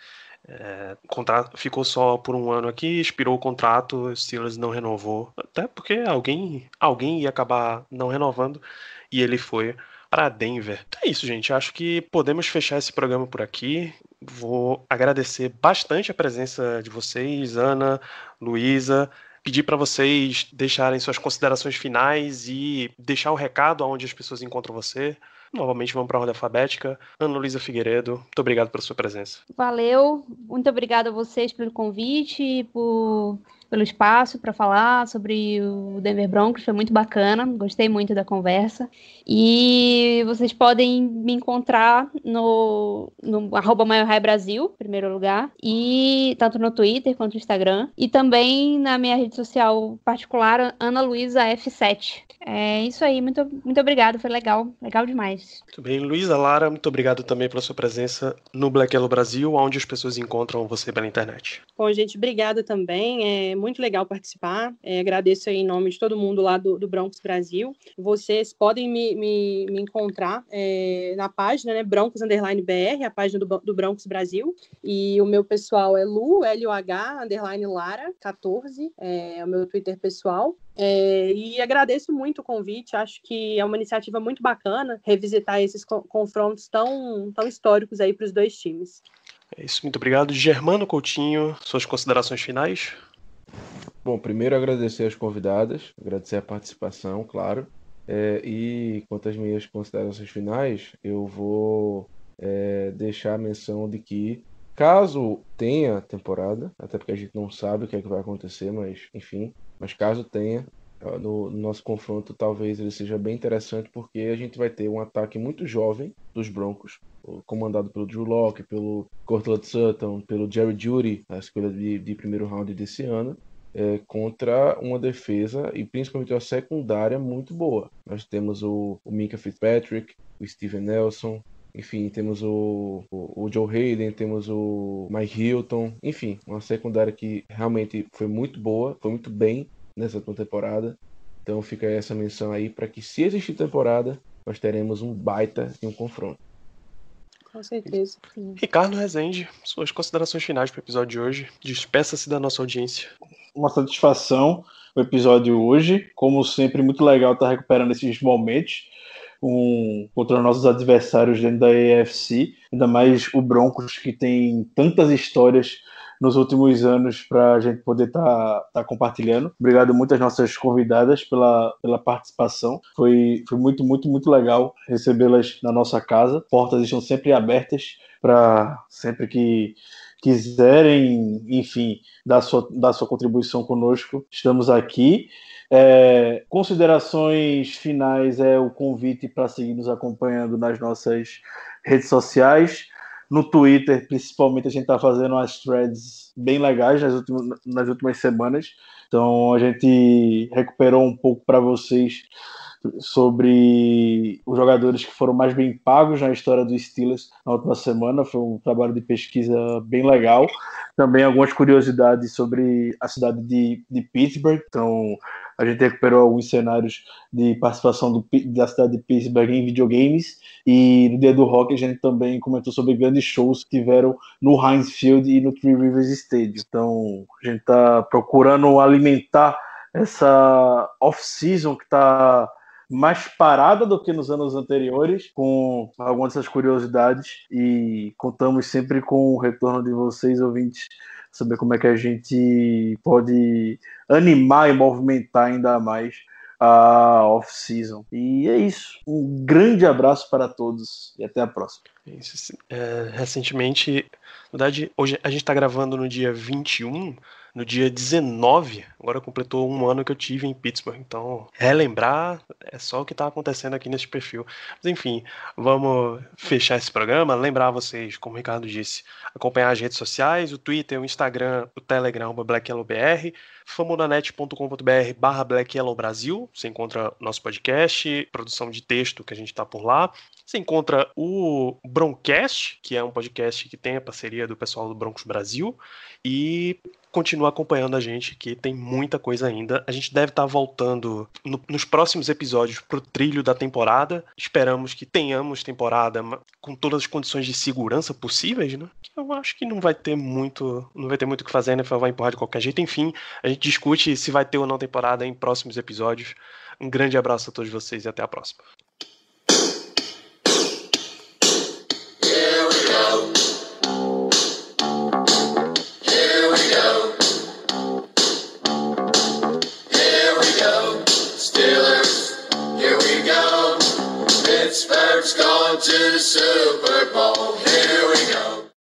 [SPEAKER 1] É, contrato ficou só por um ano aqui, expirou o contrato, o Steelers não renovou, até porque alguém, alguém ia acabar não renovando e ele foi para Denver. Então é isso, gente. Acho que podemos fechar esse programa por aqui. Vou agradecer bastante a presença de vocês, Ana, Luísa. Pedir para vocês deixarem suas considerações finais e deixar o recado aonde as pessoas encontram você. Novamente vamos para a ordem alfabética. Ana Luísa Figueiredo, muito obrigado pela sua presença.
[SPEAKER 4] Valeu, muito obrigada a vocês pelo convite, por, pelo espaço para falar sobre o Denver Broncos, foi muito bacana, gostei muito da conversa. E vocês podem me encontrar no, no arroba Brasil, em primeiro lugar, e tanto no Twitter quanto no Instagram, e também na minha rede social particular, Ana Luísa F7. É isso aí, muito, muito obrigado, foi legal, legal demais.
[SPEAKER 1] Muito bem, Luísa Lara, muito obrigado também pela sua presença no Black Yellow Brasil, onde as pessoas encontram você pela internet.
[SPEAKER 5] Bom, gente, obrigada também. É muito legal participar. É, agradeço em nome de todo mundo lá do, do Broncos Brasil. Vocês podem me, me, me encontrar é, na página, né? Broncos Underline BR, a página do, do Broncos Brasil. E o meu pessoal é Lu, L-U-H, underline Lara, 14. É o meu Twitter pessoal. É, e agradeço muito o convite, acho que é uma iniciativa muito bacana revisitar esses co- confrontos tão, tão históricos aí para os dois times.
[SPEAKER 1] É isso, muito obrigado. Germano Coutinho, suas considerações finais?
[SPEAKER 2] Bom, primeiro agradecer as convidadas, agradecer a participação, claro. É, e quanto às minhas considerações finais, eu vou é, deixar a menção de que, caso tenha temporada, até porque a gente não sabe o que é que vai acontecer, mas enfim, mas caso tenha, no, no nosso confronto talvez ele seja bem interessante, porque a gente vai ter um ataque muito jovem dos Broncos, comandado pelo Drew Locke, pelo Cortland Sutton, pelo Jerry Judy, a escolha de, de primeiro round desse ano é, contra uma defesa e principalmente uma secundária muito boa. Nós temos o, o Minka Fitzpatrick, o Steven Nelson, enfim, temos o, o, o Joe Hayden, temos o Mike Hilton, enfim, uma secundária que realmente foi muito boa, foi muito bem nessa última temporada. Então fica essa menção aí para que se existir temporada, nós teremos um baita de um confronto.
[SPEAKER 5] Com certeza.
[SPEAKER 1] Ricardo Rezende, suas considerações finais para o episódio de hoje. Despeça-se da nossa audiência.
[SPEAKER 3] uma satisfação o episódio hoje. Como sempre, muito legal estar recuperando esses momentos um, contra nossos adversários dentro da AFC, ainda mais o Broncos, que tem tantas histórias nos últimos anos para a gente poder estar compartilhando. Obrigado muito às nossas convidadas pela, pela participação. Foi, foi muito, muito, muito legal recebê-las na nossa casa. Portas estão sempre abertas para sempre que quiserem, enfim, dar sua, dar sua contribuição conosco, estamos aqui. É, considerações finais é o convite para seguir nos acompanhando nas nossas redes sociais. No Twitter, principalmente, a gente está fazendo umas threads bem legais nas últimas, nas últimas semanas. Então, a gente recuperou um pouco para vocês sobre os jogadores que foram mais bem pagos na história dos Steelers na última semana. Foi um trabalho de pesquisa bem legal. Também algumas curiosidades sobre a cidade de, de Pittsburgh. Então, a gente recuperou alguns cenários de participação do, da cidade de Pittsburgh em videogames. E no dia do rock a gente também comentou sobre grandes shows que tiveram no Heinz Field e no Three Rivers Stadium. Então, a gente está procurando alimentar essa off-season que está mais parada do que nos anos anteriores, com algumas dessas curiosidades, e contamos sempre com o retorno de vocês, ouvintes, saber como é que a gente pode animar e movimentar ainda mais a off-season. E é isso. Um grande abraço para todos e até a próxima.
[SPEAKER 1] Isso, é, recentemente, na verdade, hoje a gente está gravando no dia 21, no dia 19, agora completou um ano que eu tive em Pittsburgh. Então, relembrar é só o que está acontecendo aqui nesse perfil. Mas enfim, vamos fechar esse programa. Lembrar vocês, como o Ricardo disse, acompanhar as redes sociais, o Twitter, o Instagram, o Telegram, o BlackYellowBR, famonanet.com.br barra Black Yellow Brasil. Você encontra nosso podcast, produção de texto que a gente está por lá. Você encontra o Broncast, que é um podcast que tem a parceria do pessoal do Broncos Brasil. E continua acompanhando a gente, que tem muita coisa ainda. A gente deve estar voltando no, nos próximos episódios para o trilho da temporada. Esperamos que tenhamos temporada com todas as condições de segurança possíveis, né? Eu acho que não vai ter muito, não vai ter muito o que fazer, né? Vai empurrar de qualquer jeito. Enfim, a gente discute se vai ter ou não temporada em próximos episódios. Um grande abraço a todos vocês e até a próxima.
[SPEAKER 6] Steelers going to the Super Bowl. Here we go.